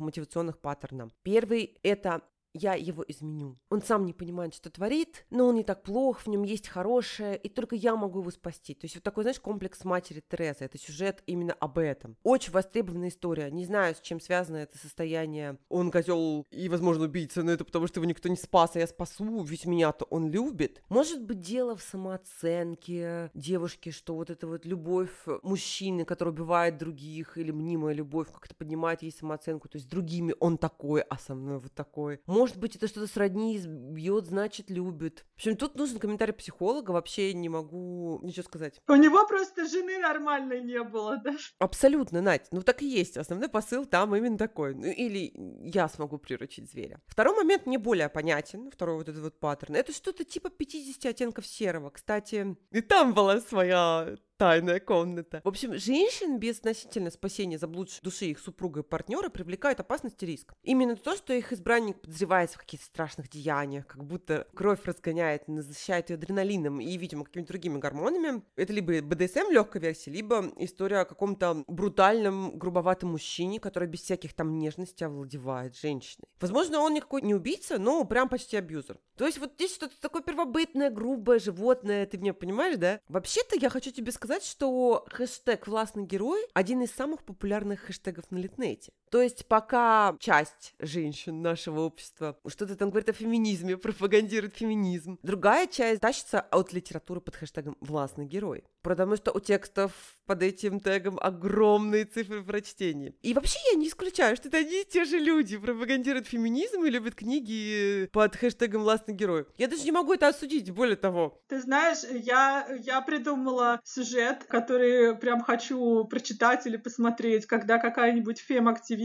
мотивационных паттерна. Первый — это я его изменю. Он сам не понимает, что творит, но он не так плох, в нем есть хорошее, и только я могу его спасти. То есть вот такой, знаешь, комплекс матери Терезы. Это сюжет именно об этом. Очень востребованная история. Не знаю, с чем связано это состояние. Он козел и, возможно, убийца, но это потому, что его никто не спас, а я спасу, ведь меня-то он любит. Может быть, дело в самооценке девушки, что вот эта вот любовь мужчины, который убивает других, или мнимая любовь как-то поднимает ей самооценку. То есть другими он такой, а со мной вот такой. Может быть, это что-то сродни, бьет, значит, любит. В общем, тут нужен комментарий психолога, вообще не могу ничего сказать. У него просто жены нормальной не было, да? Абсолютно, Надь, ну так и есть. Основной посыл там именно такой. Ну, или я смогу приручить зверя. Второй момент мне более понятен, второй вот этот вот паттерн. Это что-то типа 50 оттенков серого. Кстати, и там была своя тайная комната. В общем, женщин без относительно спасения заблудшей души их супруга и партнера привлекает опасность и риск. Именно то, что их избранник подозревается в каких-то страшных деяниях, как будто кровь разгоняет, насыщает ее адреналином и, видимо, какими-то другими гормонами. Это либо БДСМ легкой версии, либо история о каком-то брутальном, грубоватом мужчине, который без всяких там нежностей овладевает женщиной. Возможно, он никакой не убийца, но прям почти абьюзер. То есть вот здесь что-то такое первобытное, грубое, животное, ты меня понимаешь, да? Вообще-то я хочу тебе сказать, сказать, что хэштег «Властный герой» один из самых популярных хэштегов на Литнете. То есть пока часть женщин нашего общества что-то там говорит о феминизме, пропагандирует феминизм, другая часть тащится от литературы под хэштегом «Властный герой». Потому что у текстов под этим тегом огромные цифры прочтения. И вообще я не исключаю, что это одни и те же люди пропагандируют феминизм и любят книги под хэштегом «Властный герой». Я даже не могу это осудить, более того. Ты знаешь, я, я придумала сюжет, который прям хочу прочитать или посмотреть, когда какая-нибудь фем-активистка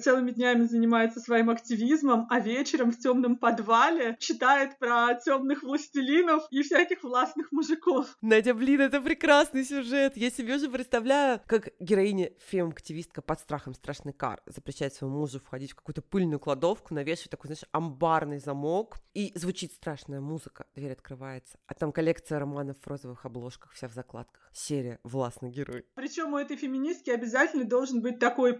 целыми днями занимается своим активизмом, а вечером в темном подвале читает про темных властелинов и всяких властных мужиков. Надя, блин, это прекрасный сюжет. Я себе уже представляю, как героиня фем-активистка под страхом страшной кар запрещает своему мужу входить в какую-то пыльную кладовку, навешивает такой, знаешь, амбарный замок, и звучит страшная музыка, дверь открывается, а там коллекция романов в розовых обложках, вся в закладках. Серия «Властный герой». Причем у этой феминистки обязательно должен быть такой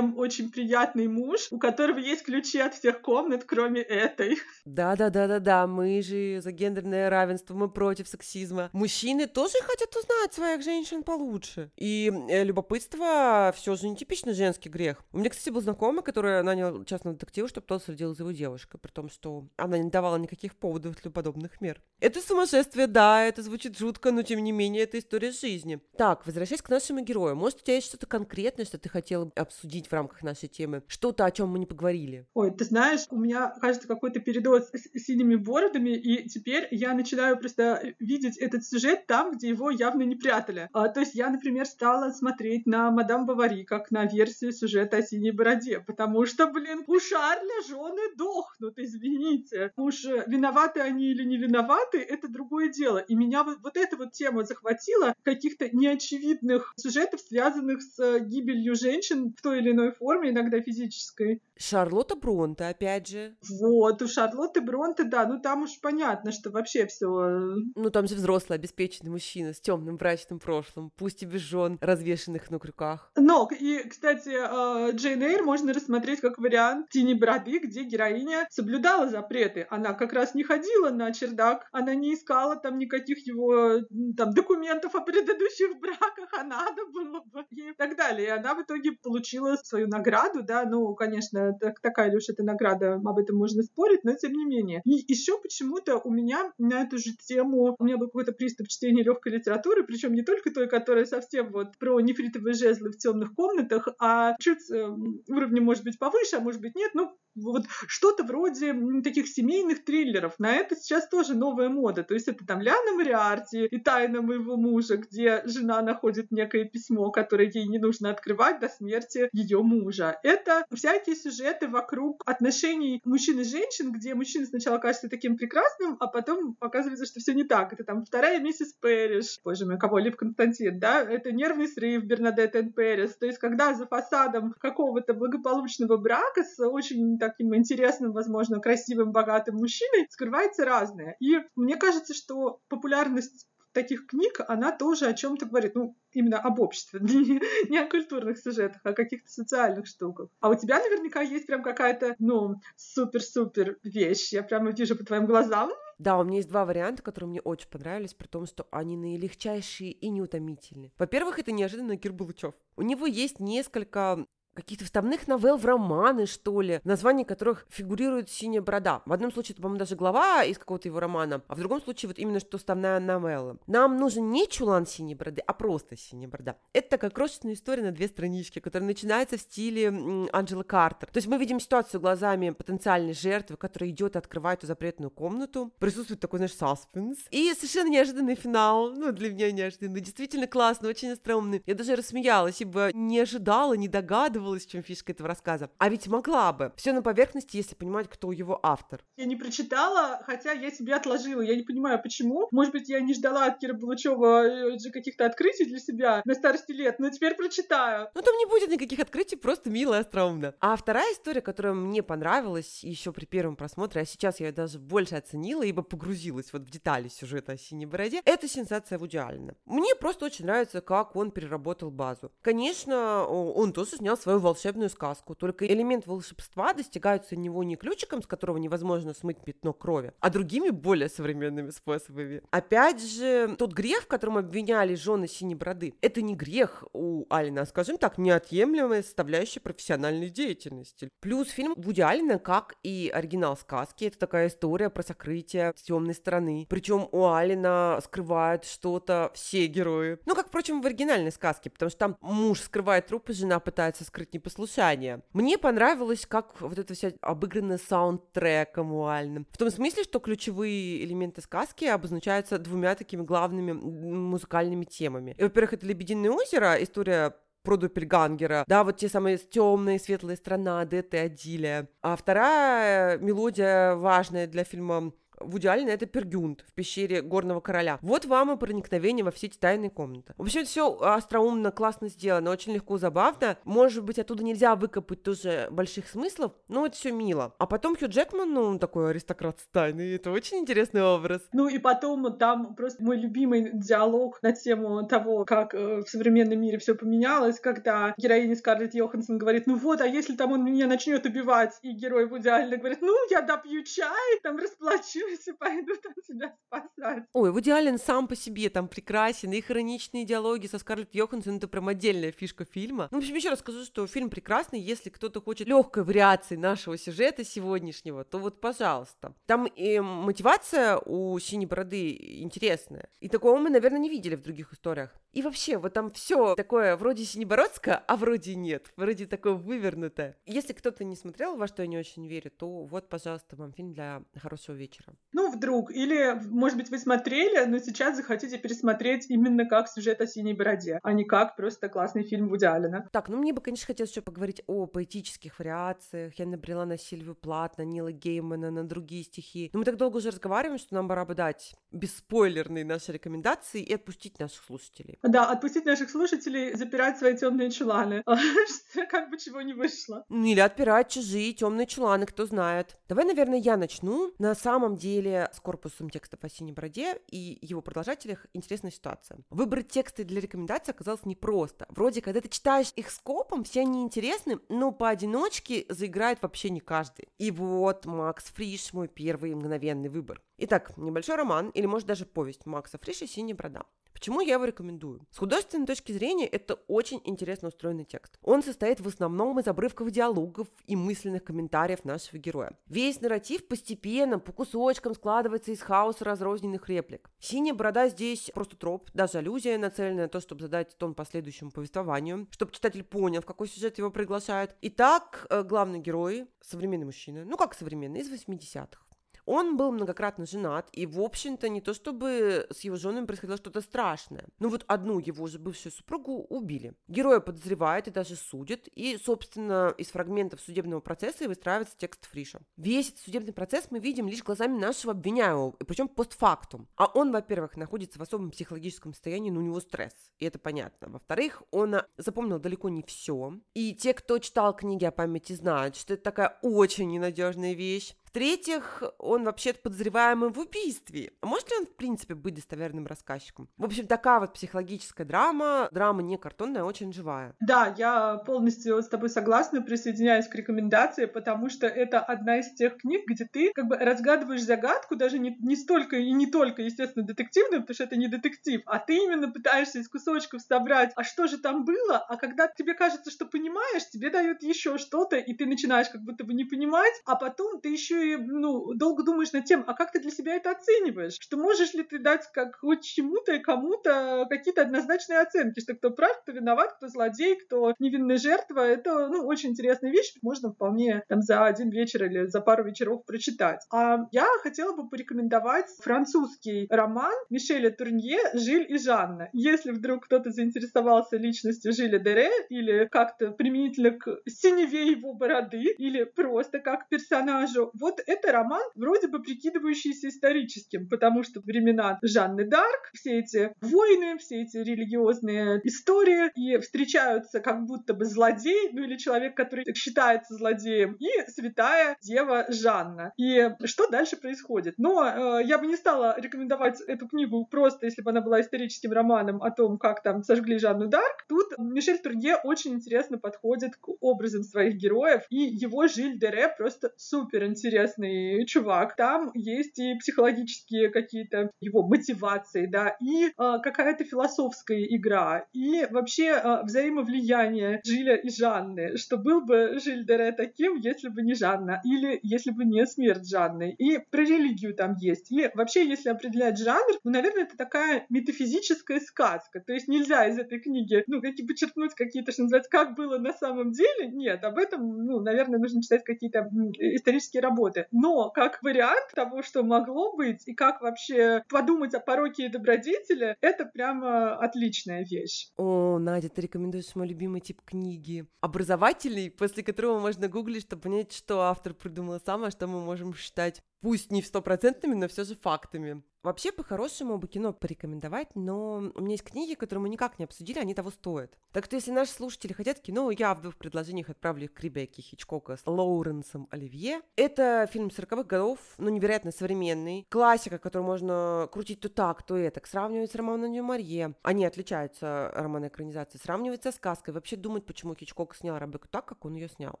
очень приятный муж, у которого есть ключи от всех комнат, кроме этой. Да-да-да-да-да, мы же за гендерное равенство, мы против сексизма. Мужчины тоже хотят узнать своих женщин получше. И э, любопытство все же не типичный женский грех. У меня, кстати, был знакомый, который нанял частного детектива, чтобы тот следил за его девушкой, при том, что она не давала никаких поводов для подобных мер. Это сумасшествие, да, это звучит жутко, но тем не менее это история жизни. Так, возвращаясь к нашему герою, может, у тебя есть что-то конкретное, что ты хотела обсудить в рамках нашей темы? Что-то, о чем мы не поговорили? Ой, ты знаешь, у меня, кажется, какой-то передоз с синими бородами, и теперь я начинаю просто видеть этот сюжет там, где его явно не прятали. А, то есть я, например, стала смотреть на «Мадам Бавари» как на версию сюжета о синей бороде, потому что, блин, у Шарля жены дохнут, извините. Уж э, виноваты они или не виноваты, это другое дело. И меня вот, вот эта вот тема захватила каких-то неочевидных сюжетов, связанных с э, гибелью женщин в той или иной форме, иногда физической. Шарлотта Бронте, опять же. Вот, у Шарлотты Бронте, да, ну там уж понятно, что вообще все. Э, ну там же взрослый, обеспеченный мужчина с темным брачным прошлым, пусть и без жен, развешенных на крюках. Но, и, кстати, э, Джейн Эйр можно рассмотреть как вариант тени бороды, где героиня соблюдала запреты. Она как раз не ходила на чердак, она не искала там никаких его там документов о предыдущих браках, а надо было бы и так далее. И она в итоге получила свою награду, да, ну, конечно, так, такая уж эта награда, об этом можно спорить, но тем не менее. И еще почему-то у меня на эту же тему, у меня был какой-то приступ чтения легкой литературы, причем не только той, которая совсем вот про нефритовые жезлы в темных комнатах, а чуть э, уровнем может быть повыше, а может быть нет, ну вот что-то вроде таких семейных триллеров. На это сейчас тоже новая мода. То есть это там Ляна Мариарти и тайна моего мужа, где жена находит некое письмо, которое ей не нужно открывать до смерти ее мужа. Это всякие сюжеты вокруг отношений мужчин и женщин, где мужчина сначала кажется таким прекрасным, а потом оказывается, что все не так. Это там вторая миссис Пэриш, боже мой, кого, Лив Константин, да? Это нервный срыв Бернадетт Энн Пэрис. То есть, когда за фасадом какого-то благополучного брака с очень таким интересным, возможно, красивым, богатым мужчиной скрывается разное. И мне кажется, что популярность таких книг, она тоже о чем-то говорит. Ну, именно об обществе, не, о культурных сюжетах, а о каких-то социальных штуках. А у тебя наверняка есть прям какая-то, ну, супер-супер вещь. Я прямо вижу по твоим глазам. Да, у меня есть два варианта, которые мне очень понравились, при том, что они наилегчайшие и неутомительные. Во-первых, это неожиданно Кир Булычев. У него есть несколько каких-то вставных новелл в романы, что ли, в которых фигурирует «Синяя борода». В одном случае это, по-моему, даже глава из какого-то его романа, а в другом случае вот именно что вставная новелла. Нам нужен не чулан «Синей бороды», а просто «Синяя борода». Это такая крошечная история на две странички, которая начинается в стиле Анджелы Картер. То есть мы видим ситуацию глазами потенциальной жертвы, которая идет и открывает эту запретную комнату. Присутствует такой, знаешь, саспенс. И совершенно неожиданный финал. Ну, для меня неожиданный. Действительно классный, очень остроумный. Я даже рассмеялась, ибо не ожидала, не догадывалась, догадывалась, в чем фишка этого рассказа. А ведь могла бы. Все на поверхности, если понимать, кто его автор. Я не прочитала, хотя я себе отложила. Я не понимаю, почему. Может быть, я не ждала от Кира Булычева э, каких-то открытий для себя на старости лет, но теперь прочитаю. Ну, там не будет никаких открытий, просто мило и остроумно. А вторая история, которая мне понравилась еще при первом просмотре, а сейчас я ее даже больше оценила, ибо погрузилась вот в детали сюжета о Синей Бороде, это сенсация Вуди Аллена. Мне просто очень нравится, как он переработал базу. Конечно, он тоже снял свою свою волшебную сказку. Только элемент волшебства достигается у него не ключиком, с которого невозможно смыть пятно крови, а другими более современными способами. Опять же, тот грех, в котором обвиняли жены Синей Бороды, это не грех у Алина, а, скажем так, неотъемлемая составляющая профессиональной деятельности. Плюс фильм Вуди Алина, как и оригинал сказки, это такая история про сокрытие темной стороны. Причем у Алина скрывают что-то все герои. Ну, как, впрочем, в оригинальной сказке, потому что там муж скрывает труп, и жена пытается скрыть скрыть непослушание. Мне понравилось, как вот это все обыграно саундтреком уальным. В том смысле, что ключевые элементы сказки обозначаются двумя такими главными музыкальными темами. И, во-первых, это «Лебединое озеро», история про Доппельгангера, да, вот те самые темные, светлые страна, Дет и Адилия. А вторая мелодия важная для фильма Вуди Аллена это Пергюнд в пещере Горного Короля. Вот вам и проникновение во все эти тайные комнаты. В общем, все остроумно, классно сделано, очень легко, забавно. Может быть, оттуда нельзя выкопать тоже больших смыслов, но это все мило. А потом Хью Джекман, ну, он такой аристократ стайный, это очень интересный образ. Ну и потом там просто мой любимый диалог на тему того, как э, в современном мире все поменялось, когда героиня Скарлетт Йоханссон говорит, ну вот, а если там он меня начнет убивать, и герой Вуди Аллена говорит, ну, я допью чай, там расплачусь все пойдут там тебя спасать. Ой, Вуди Аллен сам по себе там прекрасен, их ироничные диалоги со Скарлетт Йоханссон, это прям отдельная фишка фильма. Ну, в общем, еще раз скажу, что фильм прекрасный, если кто-то хочет легкой вариации нашего сюжета сегодняшнего, то вот, пожалуйста. Там и мотивация у Синей Бороды интересная. И такого мы, наверное, не видели в других историях. И вообще, вот там все такое вроде Синебородское, а вроде нет. Вроде такое вывернутое. Если кто-то не смотрел, во что я не очень верю, то вот, пожалуйста, вам фильм для хорошего вечера. Ну, вдруг. Или, может быть, вы смотрели, но сейчас захотите пересмотреть именно как сюжет о Синей Бороде, а не как просто классный фильм Вуди Аллена. Так, ну мне бы, конечно, хотелось еще поговорить о поэтических вариациях. Я набрела на Сильвию Плат, на Нила Геймана, на другие стихи. Но мы так долго уже разговариваем, что нам пора бы дать бесспойлерные наши рекомендации и отпустить наших слушателей. Да, отпустить наших слушателей, запирать свои темные чуланы. Как бы чего не вышло. Или отпирать чужие темные чуланы, кто знает. Давай, наверное, я начну. На самом деле с корпусом текстов о синей бороде и его продолжателях интересная ситуация. Выбрать тексты для рекомендаций оказалось непросто. Вроде, когда ты читаешь их скопом, все они интересны, но поодиночке заиграет вообще не каждый. И вот Макс Фриш мой первый мгновенный выбор. Итак, небольшой роман или может даже повесть Макса Фриша «Синяя борода». Почему я его рекомендую? С художественной точки зрения это очень интересно устроенный текст. Он состоит в основном из обрывков диалогов и мысленных комментариев нашего героя. Весь нарратив постепенно, по кусочкам складывается из хаоса разрозненных реплик. Синяя борода здесь просто троп, даже аллюзия, нацеленная на то, чтобы задать тон последующему повествованию, чтобы читатель понял, в какой сюжет его приглашают. Итак, э, главный герой, современный мужчина, ну как современный, из 80-х. Он был многократно женат, и, в общем-то, не то чтобы с его женами происходило что-то страшное. Но вот одну его уже бывшую супругу убили. Героя подозревают и даже судят, и, собственно, из фрагментов судебного процесса и выстраивается текст Фриша. Весь этот судебный процесс мы видим лишь глазами нашего обвиняемого, и причем постфактум. А он, во-первых, находится в особом психологическом состоянии, но у него стресс, и это понятно. Во-вторых, он запомнил далеко не все, и те, кто читал книги о памяти, знают, что это такая очень ненадежная вещь. В-третьих, он вообще подозреваемый в убийстве. А может ли он, в принципе, быть достоверным рассказчиком? В общем, такая вот психологическая драма, драма не картонная, а очень живая. Да, я полностью с тобой согласна, присоединяюсь к рекомендации, потому что это одна из тех книг, где ты как бы разгадываешь загадку, даже не, не столько и не только, естественно, детективную, потому что это не детектив, а ты именно пытаешься из кусочков собрать, а что же там было, а когда тебе кажется, что понимаешь, тебе дают еще что-то, и ты начинаешь как будто бы не понимать, а потом ты еще ну, долго думаешь над тем, а как ты для себя это оцениваешь? Что можешь ли ты дать как чему-то и кому-то какие-то однозначные оценки, что кто прав, кто виноват, кто злодей, кто невинная жертва, это, ну, очень интересная вещь, можно вполне там за один вечер или за пару вечеров прочитать. А я хотела бы порекомендовать французский роман Мишеля Турнье «Жиль и Жанна». Если вдруг кто-то заинтересовался личностью Жиля Дере или как-то применительно к синеве его бороды или просто как персонажу, вот это роман, вроде бы прикидывающийся историческим, потому что времена Жанны Дарк, все эти войны, все эти религиозные истории, и встречаются как будто бы злодей, ну или человек, который считается злодеем, и святая дева Жанна. И что дальше происходит? Но э, я бы не стала рекомендовать эту книгу просто, если бы она была историческим романом о том, как там сожгли Жанну Дарк. Тут Мишель Турье очень интересно подходит к образам своих героев, и его Жиль Дере просто супер интересный чувак. Там есть и психологические какие-то его мотивации, да, и э, какая-то философская игра, и вообще э, взаимовлияние Жиля и Жанны, что был бы Жиль Дере таким, если бы не Жанна, или если бы не смерть Жанны. И про религию там есть. И вообще, если определять жанр, ну, наверное, это такая метафизическая сказка. То есть нельзя из этой книги, ну, какие подчеркнуть какие-то, что называется, как было на самом деле. Нет, об этом, ну, наверное, нужно читать какие-то исторические работы. Но как вариант того, что могло быть, и как вообще подумать о пороке и добродетели, это прямо отличная вещь. О, Надя, ты рекомендуешь мой любимый тип книги. Образовательный, после которого можно гуглить, чтобы понять, что автор придумал сам, а что мы можем считать пусть не стопроцентными, но все же фактами. Вообще, по-хорошему бы кино порекомендовать, но у меня есть книги, которые мы никак не обсудили, они того стоят. Так что, если наши слушатели хотят кино, я в двух предложениях отправлю их к Ребекке Хичкока с Лоуренсом Оливье. Это фильм 40-х годов, ну, невероятно современный. Классика, которую можно крутить то так, то это. Сравнивать с романом Марье. Они отличаются, романы экранизации. Сравнивать со сказкой. Вообще думать, почему Хичкок снял Ребекку так, как он ее снял.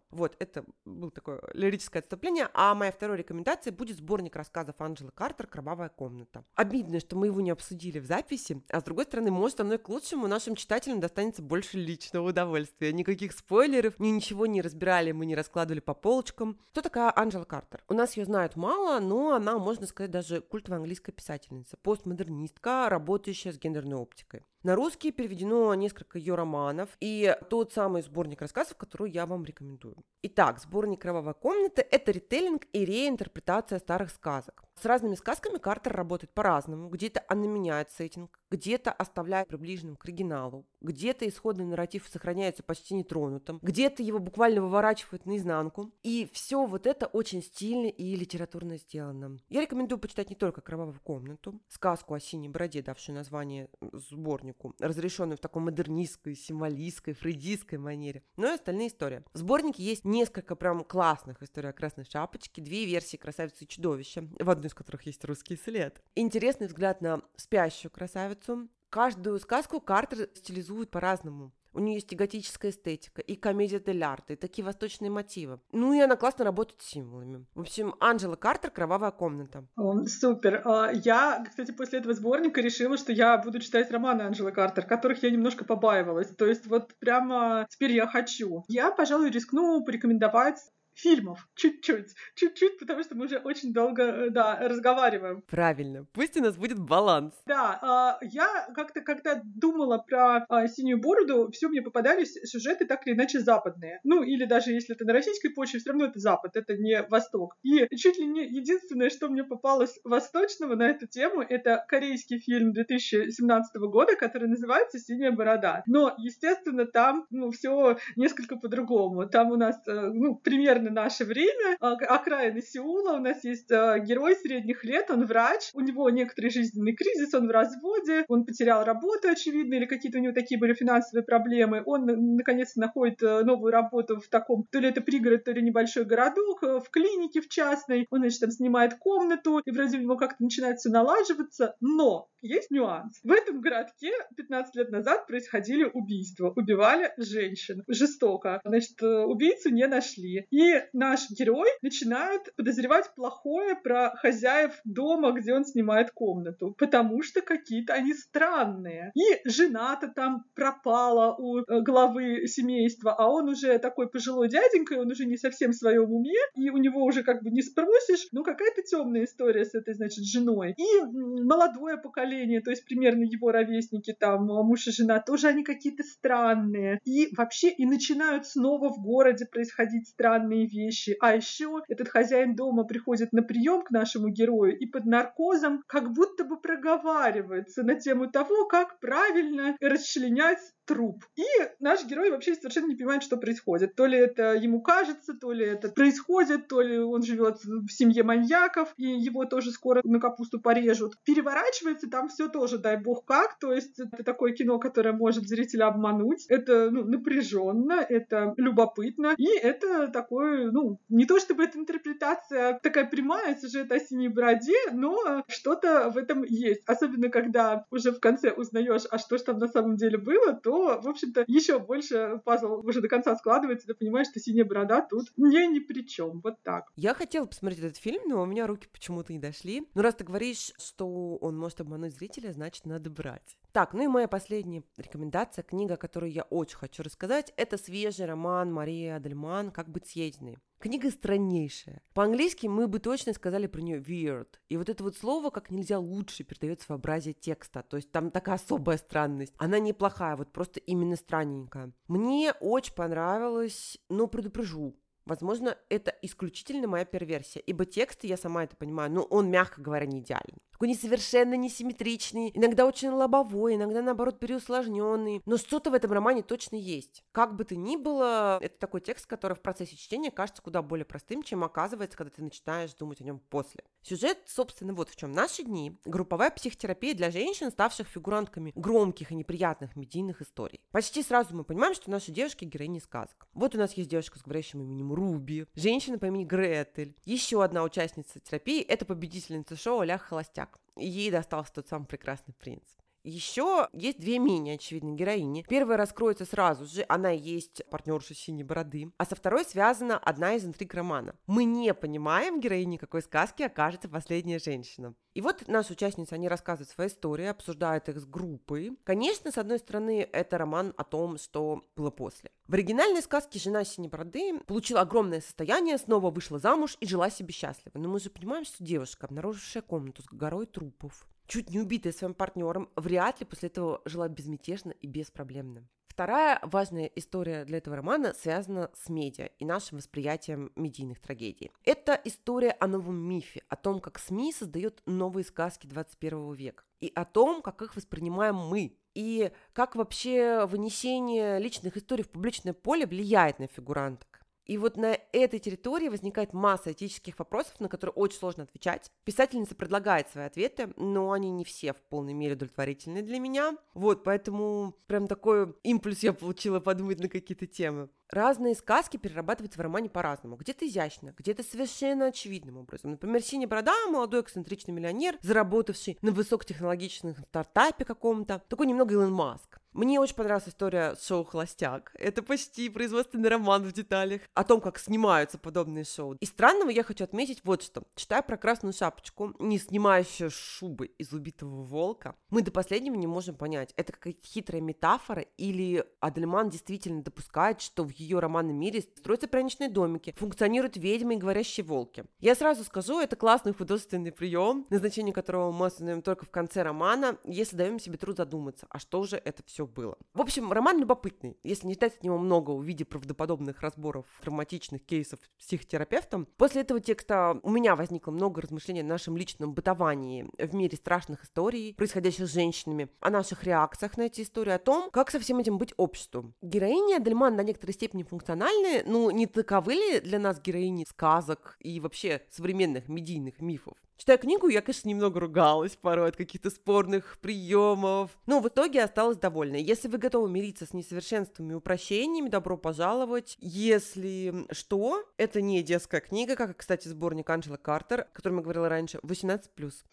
Вот, это было такое лирическое отступление. А моя вторая рекомендация будет сборник рассказов Анджелы Картер «Кровавая комната». Обидно, что мы его не обсудили в записи, а с другой стороны, может, оно и к лучшему нашим читателям достанется больше личного удовольствия. Никаких спойлеров, ни ничего не разбирали, мы не раскладывали по полочкам. Кто такая Анджела Картер? У нас ее знают мало, но она, можно сказать, даже культовая английская писательница, постмодернистка, работающая с гендерной оптикой. На русский переведено несколько ее романов и тот самый сборник рассказов, который я вам рекомендую. Итак, сборник «Кровавая комната» — это ритейлинг и реинтерпретация старых сказок. С разными сказками Картер работает по-разному. Где-то она меняет сеттинг, где-то оставляет приближенным к оригиналу, где-то исходный нарратив сохраняется почти нетронутым, где-то его буквально выворачивают наизнанку. И все вот это очень стильно и литературно сделано. Я рекомендую почитать не только «Кровавую комнату», сказку о синей бороде, давшую название сборнику, разрешенную в такой модернистской, символистской, фрейдистской манере, но и остальные истории. В сборнике есть несколько прям классных историй о Красной Шапочке, две версии «Красавицы и чудовища», в одной из которых есть русский след. Интересный взгляд на спящую красавицу. Каждую сказку Картер стилизует по-разному. У нее есть и готическая эстетика, и комедия дель арте, и такие восточные мотивы. Ну и она классно работает с символами. В общем, Анджела Картер «Кровавая комната». О, супер. А, я, кстати, после этого сборника решила, что я буду читать романы Анджелы Картер, которых я немножко побаивалась. То есть вот прямо теперь я хочу. Я, пожалуй, рискну порекомендовать фильмов. Чуть-чуть. Чуть-чуть, потому что мы уже очень долго, э, да, разговариваем. Правильно. Пусть у нас будет баланс. Да, э, я как-то, когда думала про э, «Синюю бороду», все мне попадались сюжеты так или иначе западные. Ну, или даже если это на российской почве, все равно это Запад, это не Восток. И чуть ли не единственное, что мне попалось восточного на эту тему, это корейский фильм 2017 года, который называется «Синяя борода». Но, естественно, там, ну, все несколько по-другому. Там у нас, э, ну, примерно примерно наше время, а, окраины Сеула. У нас есть а, герой средних лет, он врач, у него некоторый жизненный кризис, он в разводе, он потерял работу, очевидно, или какие-то у него такие были финансовые проблемы. Он, наконец, находит э, новую работу в таком, то ли это пригород, то ли небольшой городок, э, в клинике в частной. Он, значит, там снимает комнату, и вроде у него как-то начинает все налаживаться, но есть нюанс. В этом городке 15 лет назад происходили убийства. Убивали женщин. Жестоко. Значит, э, убийцу не нашли. И наш герой начинает подозревать плохое про хозяев дома, где он снимает комнату. Потому что какие-то они странные. И жена-то там пропала у э, главы семейства, а он уже такой пожилой дяденька, и он уже не совсем в своем уме, и у него уже как бы не спросишь. Ну, какая-то темная история с этой, значит, женой. И молодое поколение то есть примерно его ровесники, там, а муж и жена, тоже они какие-то странные. И вообще и начинают снова в городе происходить странные вещи. А еще этот хозяин дома приходит на прием к нашему герою и под наркозом как будто бы проговаривается на тему того, как правильно расчленять труп. И наш герой вообще совершенно не понимает, что происходит. То ли это ему кажется, то ли это происходит, то ли он живет в семье маньяков, и его тоже скоро на капусту порежут. Переворачивается там все тоже, дай бог как. То есть это такое кино, которое может зрителя обмануть. Это ну, напряженно, это любопытно, и это такое, ну, не то чтобы эта интерпретация такая прямая, сюжет о синей бороде, но что-то в этом есть. Особенно, когда уже в конце узнаешь, а что же там на самом деле было, то в общем-то, еще больше пазл уже до конца складывается, ты понимаешь, что синяя борода тут не ни при чем. Вот так. Я хотела посмотреть этот фильм, но у меня руки почему-то не дошли. Но раз ты говоришь, что он может обмануть зрителя, значит, надо брать. Так, ну и моя последняя рекомендация, книга, которую я очень хочу рассказать, это свежий роман Марии Адельман «Как быть съеденной». Книга страннейшая. По-английски мы бы точно сказали про нее weird. И вот это вот слово как нельзя лучше передает своеобразие текста. То есть там такая особая странность. Она неплохая, вот просто именно странненькая. Мне очень понравилось, но предупрежу, Возможно, это исключительно моя перверсия, ибо текст, я сама это понимаю, но он, мягко говоря, не идеален такой несовершенно несимметричный, иногда очень лобовой, иногда, наоборот, переусложненный. Но что-то в этом романе точно есть. Как бы то ни было, это такой текст, который в процессе чтения кажется куда более простым, чем оказывается, когда ты начинаешь думать о нем после. Сюжет, собственно, вот в чем. Наши дни – групповая психотерапия для женщин, ставших фигурантками громких и неприятных медийных историй. Почти сразу мы понимаем, что наши девушки – героини сказок. Вот у нас есть девушка с говорящим именем Руби, женщина по имени Гретель. Еще одна участница терапии – это победительница шоу «Олег Холостяк». Ей достался тот самый прекрасный принц. Еще есть две менее очевидные героини. Первая раскроется сразу же, она есть партнерша синей бороды, а со второй связана одна из интриг романа. Мы не понимаем, героини какой сказки окажется последняя женщина. И вот наши участницы, они рассказывают свои истории, обсуждают их с группой. Конечно, с одной стороны, это роман о том, что было после. В оригинальной сказке жена синей бороды получила огромное состояние, снова вышла замуж и жила себе счастливо. Но мы же понимаем, что девушка, обнаружившая комнату с горой трупов, чуть не убитая своим партнером, вряд ли после этого жила безмятежно и беспроблемно. Вторая важная история для этого романа связана с медиа и нашим восприятием медийных трагедий. Это история о новом мифе, о том, как СМИ создают новые сказки 21 века и о том, как их воспринимаем мы, и как вообще вынесение личных историй в публичное поле влияет на фигуранток. И вот на этой территории возникает масса этических вопросов, на которые очень сложно отвечать. Писательница предлагает свои ответы, но они не все в полной мере удовлетворительны для меня. Вот, поэтому прям такой импульс я получила подумать на какие-то темы. Разные сказки перерабатываются в романе по-разному. Где-то изящно, где-то совершенно очевидным образом. Например, «Синяя борода» – молодой эксцентричный миллионер, заработавший на высокотехнологичном стартапе каком-то. Такой немного Илон Маск. Мне очень понравилась история шоу «Холостяк». Это почти производственный роман в деталях о том, как снимаются подобные шоу. И странного я хочу отметить вот что. Читая про красную шапочку, не снимающую шубы из убитого волка, мы до последнего не можем понять, это какая-то хитрая метафора или Адельман действительно допускает, что в ее романном мире строятся пряничные домики, функционируют ведьмы и говорящие волки. Я сразу скажу, это классный художественный прием, назначение которого мы осознаем только в конце романа, если даем себе труд задуматься, а что же это все все было. В общем, роман любопытный. Если не ждать от него много в виде правдоподобных разборов травматичных кейсов с психотерапевтом, после этого текста у меня возникло много размышлений о нашем личном бытовании в мире страшных историй, происходящих с женщинами, о наших реакциях на эти истории, о том, как со всем этим быть обществу. Героини Адельман до некоторой степени функциональны, ну не таковы ли для нас героини сказок и вообще современных медийных мифов? Читая книгу, я, конечно, немного ругалась порой от каких-то спорных приемов, но в итоге осталась довольна. Если вы готовы мириться с несовершенствами и упрощениями, добро пожаловать. Если что, это не детская книга, как, кстати, сборник Анджела Картер, о котором я говорила раньше, 18+.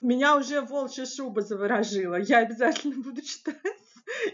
Меня уже волчья шуба заворожила. Я обязательно буду читать.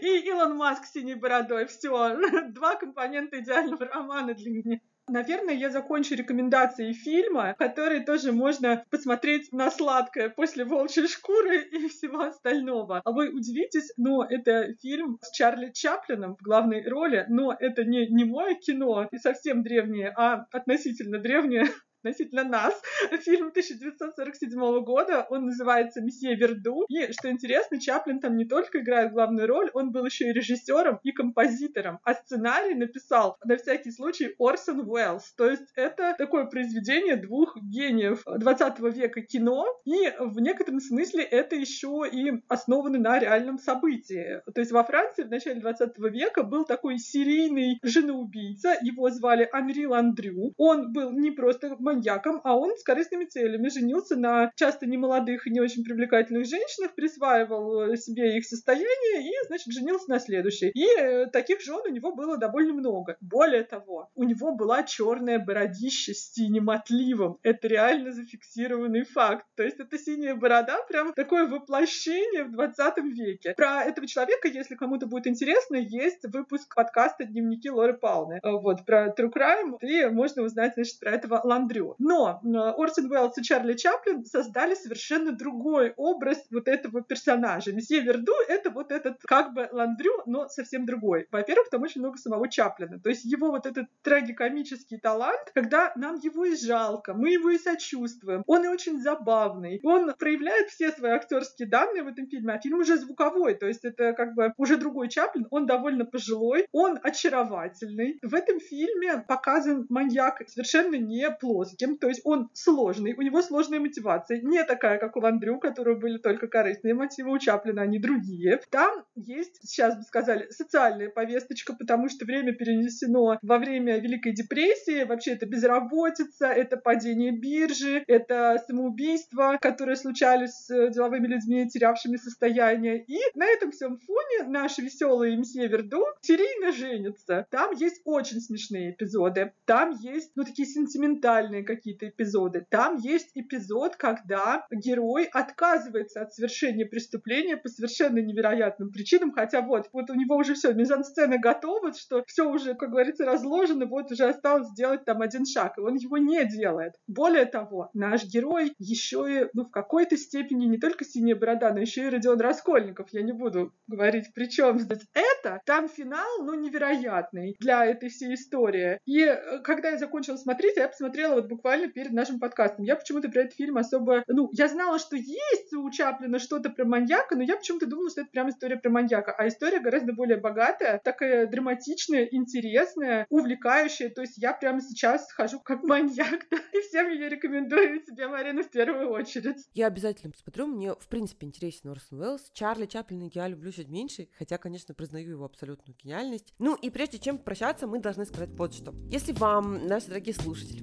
И Илон Маск с синей бородой. Все. Два компонента идеального романа для меня. Наверное, я закончу рекомендации фильма, который тоже можно посмотреть на сладкое после «Волчьей шкуры» и всего остального. А вы удивитесь, но это фильм с Чарли Чаплином в главной роли, но это не немое кино и совсем древнее, а относительно древнее относительно нас. Фильм 1947 года, он называется «Месье Верду». И, что интересно, Чаплин там не только играет главную роль, он был еще и режиссером и композитором. А сценарий написал, на всякий случай, Орсон Уэллс. То есть это такое произведение двух гениев 20 века кино, и в некотором смысле это еще и основано на реальном событии. То есть во Франции в начале 20 века был такой серийный женоубийца, его звали Анри Ландрю. Он был не просто маньяком, а он с корыстными целями женился на часто немолодых и не очень привлекательных женщинах, присваивал э, себе их состояние и, значит, женился на следующей. И э, таких жен у него было довольно много. Более того, у него была черная бородища с синим отливом. Это реально зафиксированный факт. То есть это синяя борода прям такое воплощение в 20 веке. Про этого человека, если кому-то будет интересно, есть выпуск подкаста «Дневники Лоры Палны». Э, вот, про True Crime, и можно узнать, значит, про этого Ландрю. Но э, Орсон Уэллс и Чарли Чаплин создали совершенно другой образ вот этого персонажа. Месье Верду — это вот этот как бы Ландрю, но совсем другой. Во-первых, там очень много самого Чаплина. То есть его вот этот трагикомический талант, когда нам его и жалко, мы его и сочувствуем. Он и очень забавный. Он проявляет все свои актерские данные в этом фильме, а фильм уже звуковой, то есть это как бы уже другой Чаплин, он довольно пожилой, он очаровательный. В этом фильме показан маньяк совершенно не плоский жестким, то есть он сложный, у него сложная мотивация, не такая, как у Ландрю, у которого были только корыстные мотивы, у Чаплина они другие. Там есть, сейчас бы сказали, социальная повесточка, потому что время перенесено во время Великой депрессии, вообще это безработица, это падение биржи, это самоубийства, которые случались с деловыми людьми, терявшими состояние. И на этом всем фоне наш веселый мсье Верду серийно женится. Там есть очень смешные эпизоды, там есть, ну, такие сентиментальные какие-то эпизоды. Там есть эпизод, когда герой отказывается от совершения преступления по совершенно невероятным причинам, хотя вот, вот у него уже все, мизансцена готова, что все уже, как говорится, разложено, вот уже осталось сделать там один шаг, и он его не делает. Более того, наш герой еще и, ну, в какой-то степени не только синяя борода, но еще и Родион Раскольников. Я не буду говорить, при чем здесь это. Там финал, ну, невероятный для этой всей истории. И э, когда я закончила смотреть, я посмотрела вот буквально перед нашим подкастом. Я почему-то про этот фильм особо... Ну, я знала, что есть у Чаплина что-то про маньяка, но я почему-то думала, что это прям история про маньяка. А история гораздо более богатая, такая драматичная, интересная, увлекающая. То есть я прямо сейчас хожу как маньяк, да, и всем ее рекомендую тебе, Марина, в первую очередь. Я обязательно посмотрю. Мне, в принципе, интересен Орсон Уэллс. Чарли Чаплина я люблю чуть меньше, хотя, конечно, признаю его абсолютную гениальность. Ну и прежде чем прощаться, мы должны сказать вот что. Если вам, наши дорогие слушатели,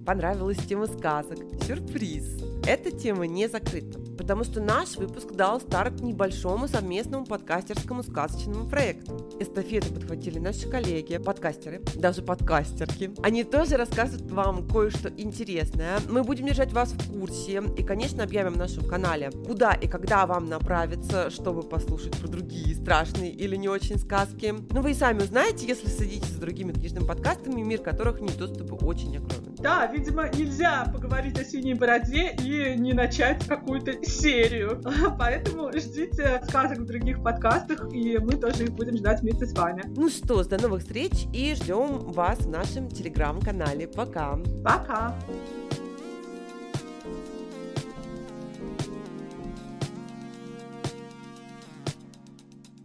понравилась тема сказок. Сюрприз! Эта тема не закрыта, потому что наш выпуск дал старт небольшому совместному подкастерскому сказочному проекту. Эстафету подхватили наши коллеги, подкастеры, даже подкастерки. Они тоже расскажут вам кое-что интересное. Мы будем держать вас в курсе и, конечно, объявим на нашем канале, куда и когда вам направиться, чтобы послушать про другие страшные или не очень сказки. Ну, вы и сами узнаете, если следите за другими книжными подкастами, мир которых не доступы очень огромен. Да, видимо, нельзя поговорить о синей бороде и не начать какую-то серию. Поэтому ждите сказок в других подкастах, и мы тоже их будем ждать вместе с вами. Ну что, до новых встреч и ждем вас в нашем телеграм-канале. Пока. Пока.